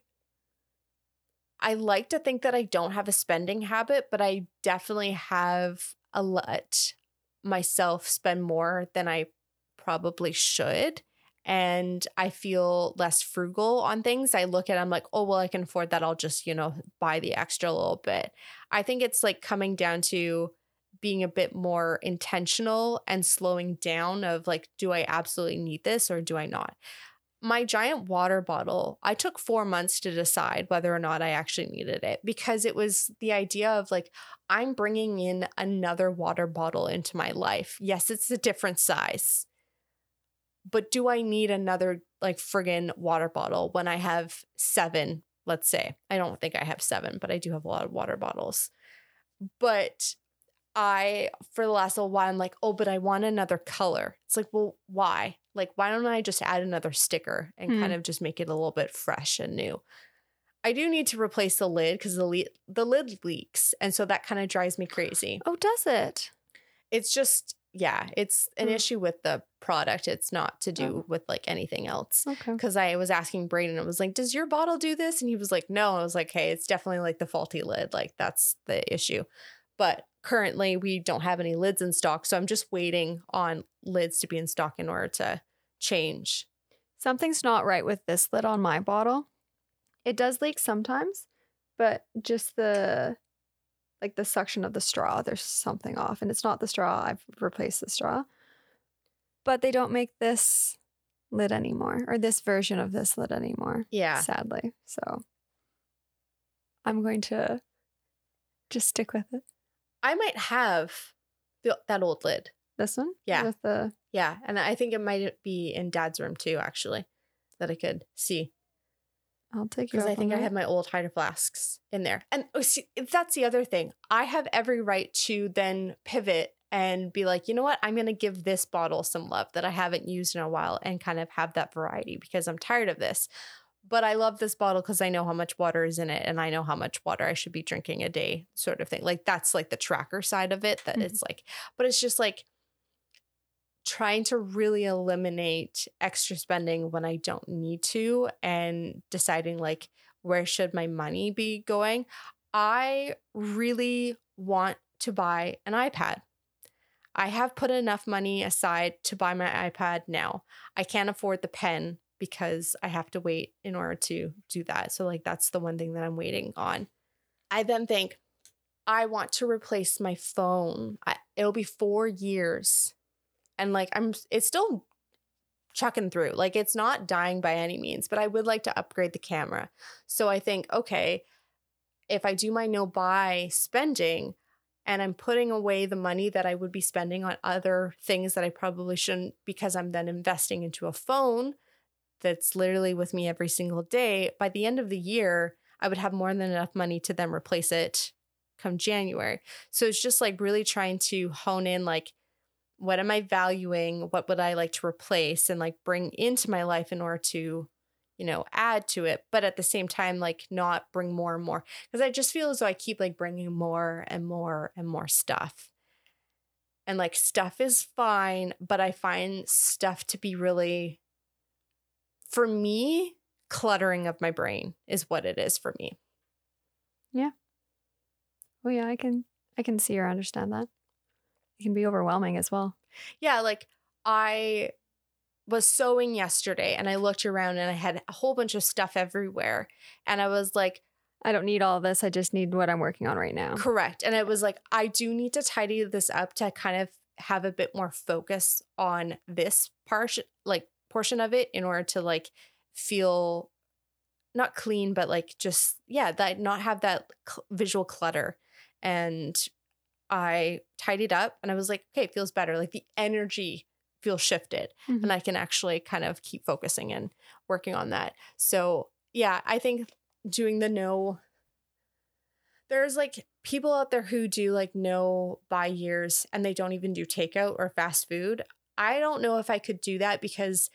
I like to think that I don't have a spending habit, but I definitely have a let myself spend more than I probably should. And I feel less frugal on things. I look at I'm like, oh well, I can afford that. I'll just, you know, buy the extra little bit. I think it's like coming down to being a bit more intentional and slowing down of like, do I absolutely need this or do I not? my giant water bottle, I took four months to decide whether or not I actually needed it because it was the idea of like, I'm bringing in another water bottle into my life. Yes, it's a different size, but do I need another like friggin' water bottle when I have seven? Let's say I don't think I have seven, but I do have a lot of water bottles. But I, for the last little while, I'm like, oh, but I want another color. It's like, well, why? Like, why don't I just add another sticker and Hmm. kind of just make it a little bit fresh and new? I do need to replace the lid because the, le- the lid leaks. And so that kind of drives me crazy. Oh, does it? It's just, yeah, it's an Hmm. issue with the product. It's not to do Oh. with like anything else. Okay. Because I was asking Braden, I was like, does your bottle do this? And he was like, no. I was like, hey, it's definitely like the faulty lid. Like, that's the issue. But currently we don't have any lids in stock. So I'm just waiting on lids to be in stock in order to change. Something's not right with this lid on my bottle. It does leak sometimes, but just the like the suction of the straw, there's something off. And it's not the straw. I've replaced the straw. But they don't make this lid anymore or this version of this lid anymore. Yeah. Sadly. So I'm going to just stick with it. I might have the, that old lid. This one? Yeah. With the Yeah. And I think it might be in dad's room too, actually, that I could see. I'll take Because I think I have my old Hydro flasks in there. And oh, see, that's the other thing. I have every right to then pivot and be like, you know what? I'm going to give this bottle some love that I haven't used in a while and kind of have that variety because I'm tired of this. But I love this bottle because I know how much water is in it and I know how much water I should be drinking a day, sort of thing. Like that's like the tracker side of it that Mhm. it's like, but it's just like trying to really eliminate extra spending when I don't need to and deciding like where should my money be going. I really want to buy an iPad. I have put enough money aside to buy my iPad now. I can't afford the pen because I have to wait in order to do that. So, like, that's the one thing that I'm waiting on. I then think I want to replace my phone. I, it'll be four years. And like, I'm, it's still chucking through. Like, it's not dying by any means, but I would like to upgrade the camera. So, I think, okay, if I do my no buy spending, and I'm putting away the money that I would be spending on other things that I probably shouldn't because I'm then investing into a phone that's literally with me every single day. By the end of the year, I would have more than enough money to then replace it come January. So it's just like really trying to hone in like, what am I valuing? What would I like to replace and like bring into my life in order to, you know, add to it, but at the same time, like not bring more and more. Because I just feel as though I keep like bringing more and more and more stuff. And like stuff is fine, but I find stuff to be really, for me, cluttering of my brain is what it is for me. Yeah. Oh yeah, I can I can see or understand that. It can be overwhelming as well. Yeah, like I was sewing yesterday and I looked around and I had a whole bunch of stuff everywhere. And I was like, I don't need all of this. I just need what I'm working on right now. Correct. And it was like, I do need to tidy this up to kind of have a bit more focus on this part, like portion of it in order to like feel not clean, but like just, yeah, that not have that cl- visual clutter. And I tidied up and I was like, okay, it feels better. Like the energy feels shifted Mhm. and I can actually kind of keep focusing and working on that. So, yeah, I think doing the no there's like people out there who do like no buy years and they don't even do takeout or fast food. I don't know if I could do that because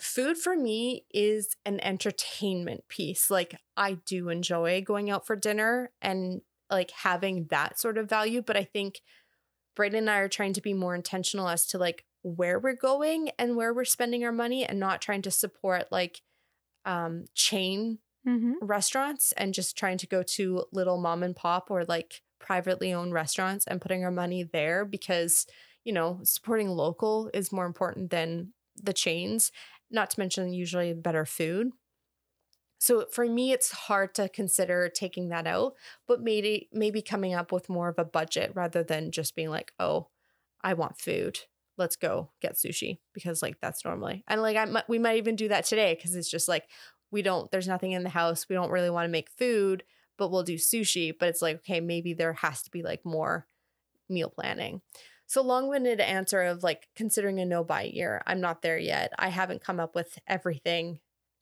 food for me is an entertainment piece. Like I do enjoy going out for dinner and like having that sort of value, but I think Brayden and I are trying to be more intentional as to like where we're going and where we're spending our money and not trying to support like um chain Mhm. restaurants and just trying to go to little mom and pop or like privately owned restaurants and putting our money there because you know supporting local is more important than the chains not to mention usually better food so for me it's hard to consider taking that out but maybe maybe coming up with more of a budget rather than just being like oh i want food. Let's go get sushi because like that's normally and like i we might even do that today because it's just like we don't there's nothing in the house we don't really want to make food but we'll do sushi but it's like okay maybe there has to be like more meal planning. So long-winded answer of like considering a no buy year i'm not there yet. I haven't come up with everything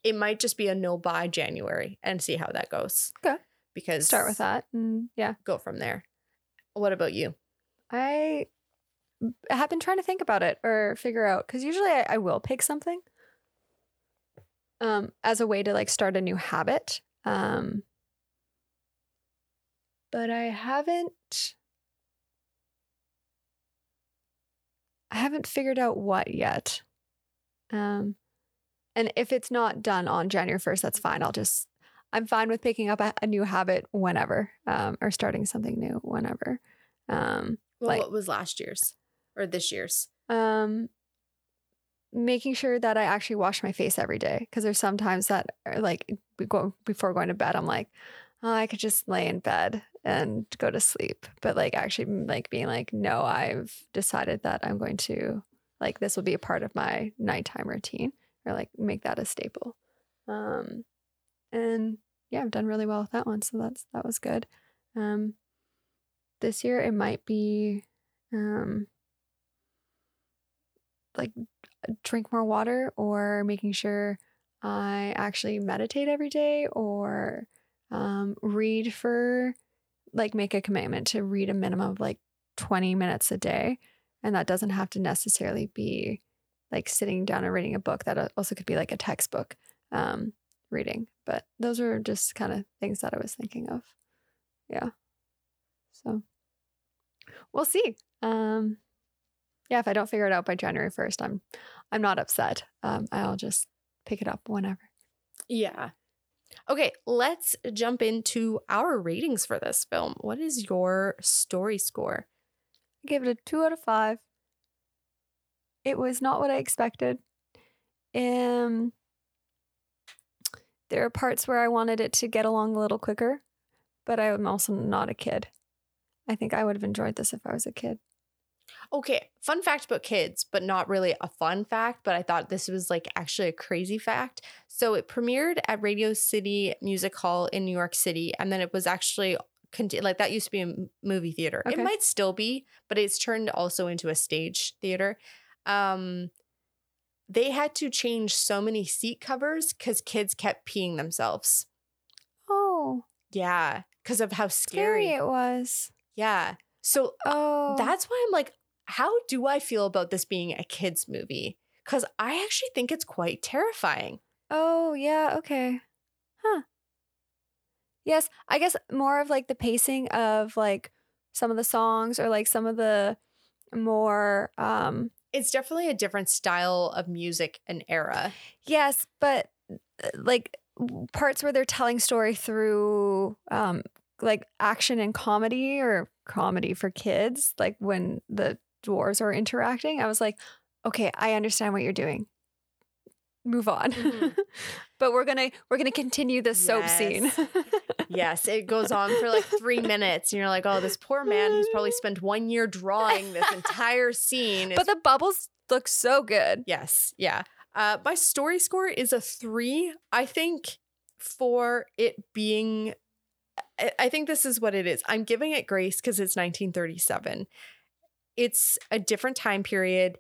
it might just be a no buy january and see how that goes Okay. because Start with that. And yeah. go from there what about you I have been trying to think about it or figure out because usually I, I will pick something um, as a way to like start a new habit. Um, but I haven't. I haven't figured out what yet. Um, and if it's not done on January first, that's fine. I'll just I'm fine with picking up a, a new habit whenever, um, or starting something new whenever. Um, Well, Like- what was last year's or this year's? um, making sure that I actually wash my face every day because there's sometimes that are like before going to bed. I'm like, oh, I could just lay in bed and go to sleep, but like actually like being like, no, I've decided that I'm going to like this will be a part of my nighttime routine or like make that a staple. Um, and yeah, I've done really well with that one, so that's that was good. Um, this year it might be um like drink more water or making sure I actually meditate every day or um, read for like make a commitment to read a minimum of like 20 minutes a day. And that doesn't have to necessarily be like sitting down and reading a book. That also could be like a textbook um, reading. But those are just kind of things that I was thinking of. Yeah. So we'll see. Um, yeah, if I don't figure it out by January 1st, I'm I'm not upset. Um, I'll just pick it up whenever. Yeah. Okay, let's jump into our ratings for this film. What is your story score? I gave it a two out of five. It was not what I expected. Um, there are parts where I wanted it to get along a little quicker, but I am also not a kid. I think I would have enjoyed this if I was a kid. Okay, fun fact about kids, but not really a fun fact, but I thought this was like actually a crazy fact. So it premiered at Radio City Music Hall in New York City, and then it was actually like that used to be a movie theater. Okay. It might still be, but it's turned also into a stage theater. Um, they had to change so many seat covers because kids kept peeing themselves. Oh, Yeah, because of how scary scary. it was. Yeah. So Oh, that's why I'm like, how do I feel about this being a kids' movie? Because I actually think it's quite terrifying. Oh, yeah, okay. Huh. Yes, I guess more of like the pacing of like some of the songs or like some of the more um It's definitely a different style of music and era. yes, but uh, like parts where they're telling story through um like action and comedy or comedy for kids, like when the dwarves are interacting, I was like, okay, I understand what you're doing. Move on. Mhm. but we're gonna we're gonna continue the soap scene. Yes. Yes, it goes on for like three minutes, and you're like, oh, this poor man who's probably spent one year drawing this entire scene. Is- but the bubbles look so good. yes, yeah. Uh, my story score is a three. I think for it being, I- I think this is what it is. I'm giving it grace because it's 1937. It's a different time period.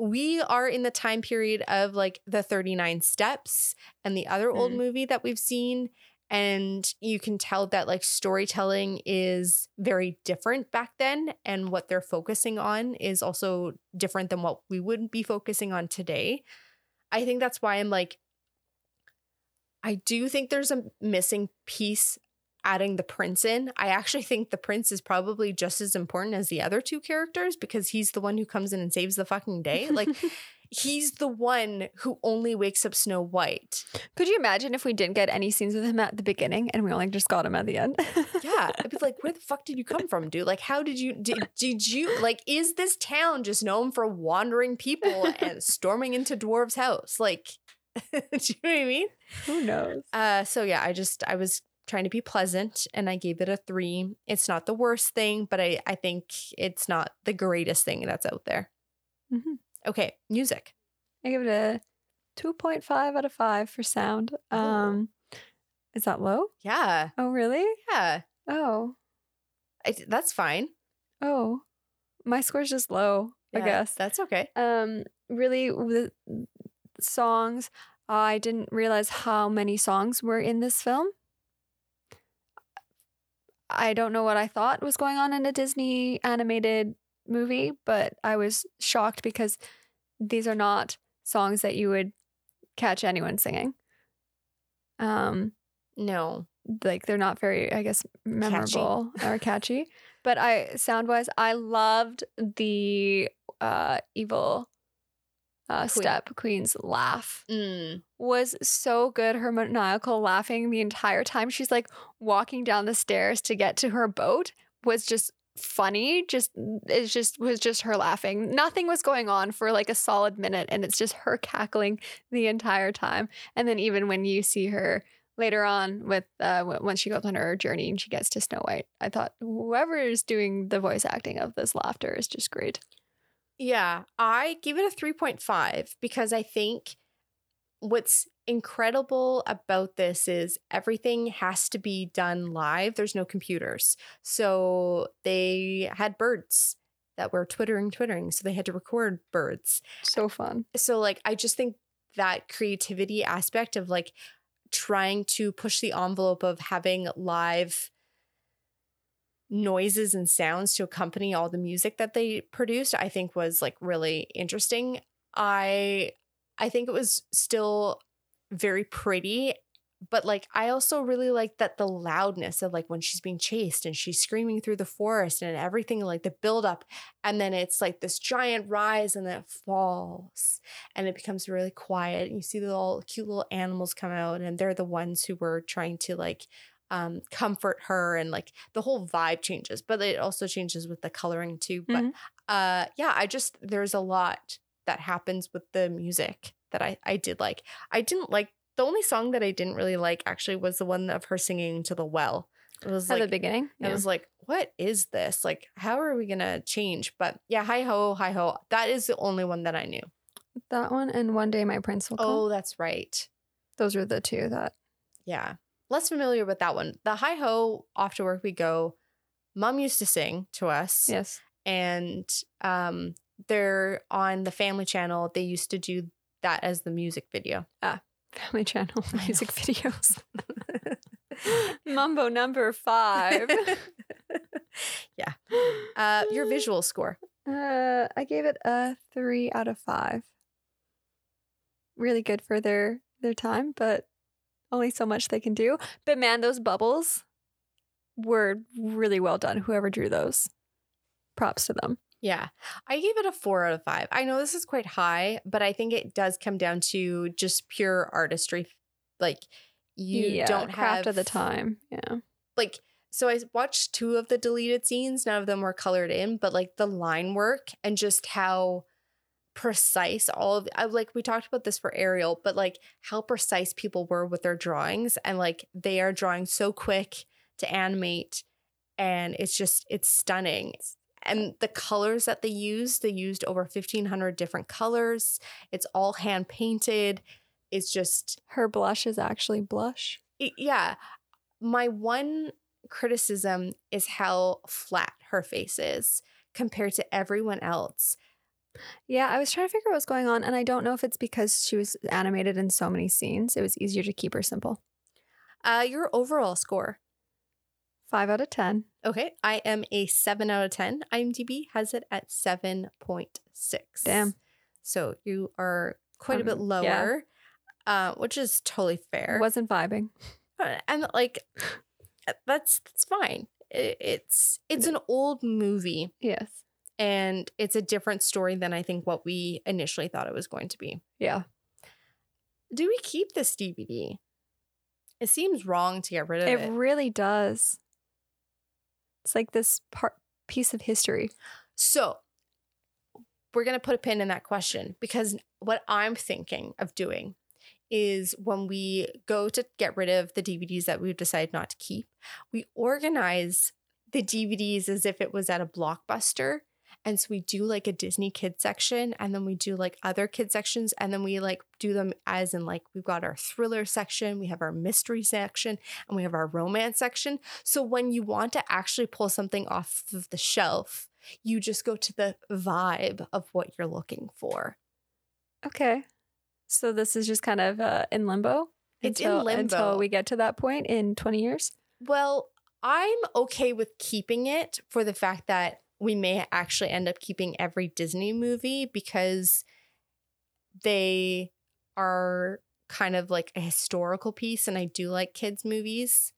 We are in the time period of like the 39 Steps and the other old Mhm. movie that we've seen. And you can tell that like storytelling is very different back then. And what they're focusing on is also different than what we would be focusing on today. I think that's why I'm like, I do think there's a missing piece adding the prince in. I actually think the prince is probably just as important as the other two characters because he's the one who comes in and saves the fucking day. Like, he's the one who only wakes up Snow White. Could you imagine if we didn't get any scenes with him at the beginning and we only just got him at the end? Yeah, I'd be like, where the fuck did you come from, dude? Like, how did you did, did you like? Is this town just known for wandering people and storming into dwarves' house? Like, do you know what I mean? Who knows? Uh, so yeah, I just I was trying to be pleasant and I gave it a three. It's not the worst thing, but I I think it's not the greatest thing that's out there. Mhm. Okay, music. I give it a 2.5 out of 5 for sound. Oh. Um is that low? Yeah, Oh, really? yeah, Oh. I, that's fine. Oh. My score's just low, I guess. that's okay. Um really the songs I didn't realize how many songs were in this film. I don't know what I thought was going on in a Disney animated movie, but I was shocked because these are not songs that you would catch anyone singing. Um No, like they're not very i guess memorable or catchy. But i sound wise i loved the uh evil uh, Queen. step, Queen's laugh Mm. was so good. Her maniacal laughing the entire time. She's like walking down the stairs to get to her boat was just funny. Just it just was just her laughing. Nothing was going on for like a solid minute, and it's just her cackling the entire time. And then even when you see her later on with uh w- she goes on her journey and she gets to Snow White, I thought whoever is doing the voice acting of this laughter is just great. Yeah, I give it a 3.5 because I think what's incredible about this is everything has to be done live. There's no computers. So they had birds that were twittering, twittering. So they had to record birds. So fun. So, like, I just think that creativity aspect of like trying to push the envelope of having live noises and sounds to accompany all the music that they produced i think was like really interesting. I i think it was still very pretty but like i also really like that the loudness of like when she's being chased and she's screaming through the forest and everything like the build up and then it's like this giant rise and then it falls and it becomes really quiet and you see the little cute little animals come out and they're the ones who were trying to like um, comfort her and like the whole vibe changes but it also changes with the coloring too but Mhm. uh yeah i just there's a lot that happens with the music that i i did like i didn't like the only song that i didn't really like actually was the one of her singing to the well it was At like the beginning. I was like, what is this? Like, how are we gonna change? But yeah, hi ho, hi ho. That is the only one that I knew. That one and One Day My Prince Will Come. Oh, that's right. Those are the two that Yeah. Less familiar with that one. The hi ho, off to work we go. Mom used to sing to us. yes. And um they're on the family channel. They used to do that as the music video. Ah, Family Channel music videos. Mambo number five. yeah. Uh your visual score. Uh, I gave it a three out of five. Really good for their their time, but only so much they can do. But man, those bubbles were really well done. Whoever drew those, props to them. Yeah. I gave it a four out of five. I know this is quite high, but I think it does come down to just pure artistry. Like you yeah, don't craft have of the time. Yeah, Like so I watched two of the deleted scenes. None of them were colored in, but like the line work and just how precise all of I like we talked about this for Ariel, but like how precise people were with their drawings and like they are drawing so quick to animate and it's just it's stunning. And the colors that they used, they used over 1500 different colors. It's all hand painted. It's just her blush is actually blush. it- yeah. My one criticism is how flat her face is compared to everyone else. Yeah, I was trying to figure out what's going on, and I don't know if it's because she was animated in so many scenes. It was easier to keep her simple. Uh, your overall score. Five out of ten. Okay, I am a 7 out of 10. IMDb has it at 7.6. Damn. So you are quite a bit Um, lower, yeah. uh, which is totally fair. Wasn't vibing. Uh, and like that's that's fine. It's it's an old movie Yes. And it's a different story than I think what we initially thought it was going to be. Yeah. Do we keep this DVD? It seems wrong to get rid of it. It really does. It's like this part piece of history. So we're going to put a pin in that question because what I'm thinking of doing is when we go to get rid of the DVDs that we've decided not to keep, we organize the DVDs as if it was at a blockbuster. And so we do like a Disney kid section and then we do like other kid sections and then we like do them as in like we've got our thriller section, we have our mystery section, and we have our romance section. So when you want to actually pull something off of the shelf, you just go to the vibe of what you're looking for. Okay. So this is just kind of uh, in limbo. It's in until, limbo. until we get to that point in 20 years. Well, I'm okay with keeping it for the fact that we may actually end up keeping every Disney movie because they are kind of like a historical piece and I do like kids movies.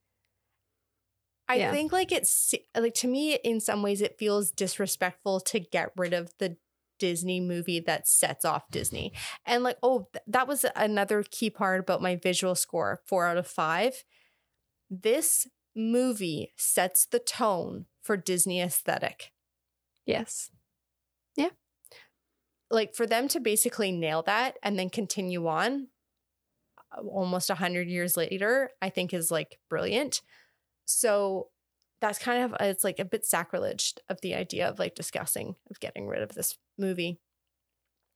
I Yeah. think like it's like to me in some ways it feels disrespectful to get rid of the Disney movie that sets off Disney. And like, oh, th- that was another key part about my visual score four out of five. This movie sets the tone for Disney aesthetic. Yes. Yeah. Like, for them to basically nail that and then continue on uh, almost a 100 years later, I think is like brilliant. So, that's kind of it's like a bit sacrilege of the idea of like discussing of getting rid of this movie.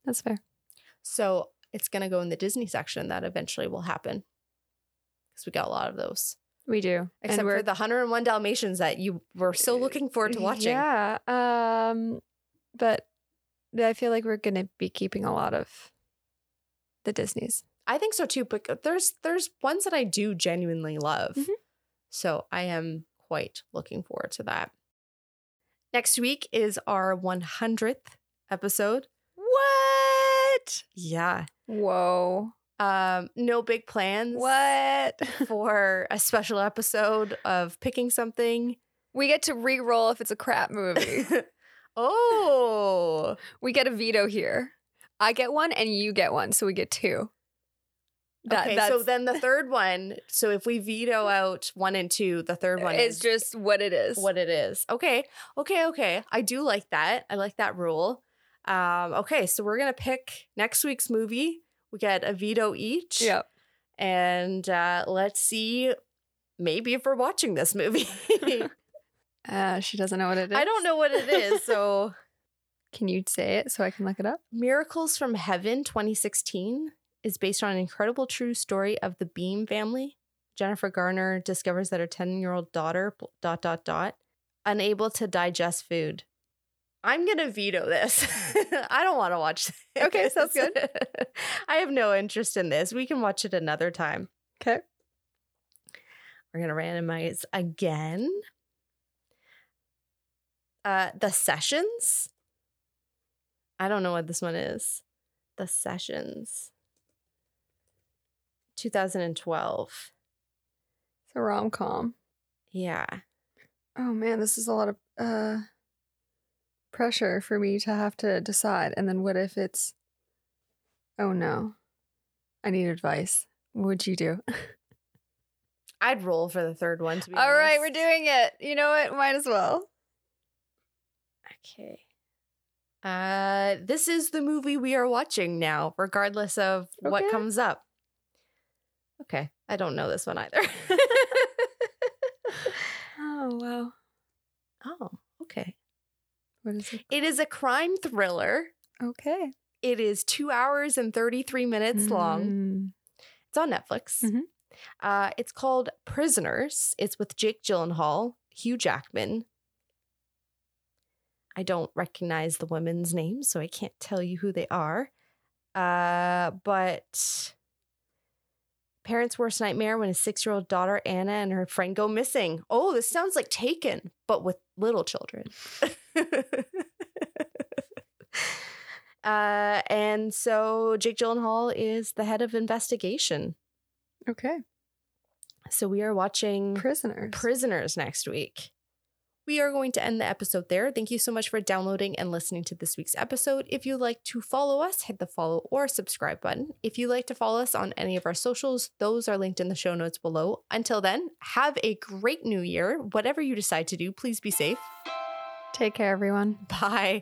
That's fair. So it's going to go in the Disney section. That eventually will happen because we got a lot of those. We do. Except for the 101 Dalmatians that you were so looking forward to watching. Yeah. Um, but I feel like we're gonna be keeping a lot of the Disneys. I think so too. But there's there's ones that I do genuinely love. Mhm. So I am quite looking forward to that. Next week is our 100th episode. What? Yeah. Whoa. Um, no big plans. What? for a special episode of picking something. we get to re-roll if it's a crap movie. oh, we get a veto here. I get one and you get one, so we get two. That, okay. that's, So then the third one. So if we veto out one and two, the third one it's is just what it is. what it is. Okay. Okay. Okay. I do like that. I like that rule. Um, okay. So we're gonna pick next week's movie. We get a veto each. Yep. And uh, let's see. Maybe if we're watching this movie. Uh, she doesn't know what it is. I don't know what it is. So Can you say it so I can look it up? Miracles from Heaven 2016 is based on an incredible true story of the Beam family. Jennifer Garner discovers that her 10 year old daughter, dot, dot, dot, unable to digest food. I'm going to veto this. I don't want to watch this. Okay, sounds good. I have no interest in this. We can watch it another time. Okay. We're going to randomize again. Uh, the Sessions. I don't know what this one is. The Sessions. 2012. It's a rom com. Yeah. Oh man, this is a lot of uh pressure for me to have to decide. And then what if it's oh no. I need advice. What would you do? I'd roll for the third one to be All right, we're doing it. You know what? Might as well. Okay. Uh this is the movie we are watching now, regardless of what comes up. Okay. I don't know this one either. Oh wow. oh, okay. What is it? It is a crime thriller. Okay. It is two hours and 33 minutes long. Mm. It's on Netflix. Mhm. Uh, it's called Prisoners. It's with Jake Gyllenhaal, Hugh Jackman. I don't recognize the women's names, so I can't tell you who they are. Uh, but parents' worst nightmare when a six-year-old daughter Anna and her friend go missing. Oh, this sounds like Taken, but with little children. uh, and so Jake Gyllenhaal is the head of investigation. Okay. So we are watching Prisoners. Prisoners next week. We are going to end the episode there. Thank you so much for downloading and listening to this week's episode. If you'd like to follow us, hit the follow or subscribe button. If you'd like to follow us on any of our socials, those are linked in the show notes below. Until then, have a great new year. Whatever you decide to do, please be safe. Take care, everyone. Bye.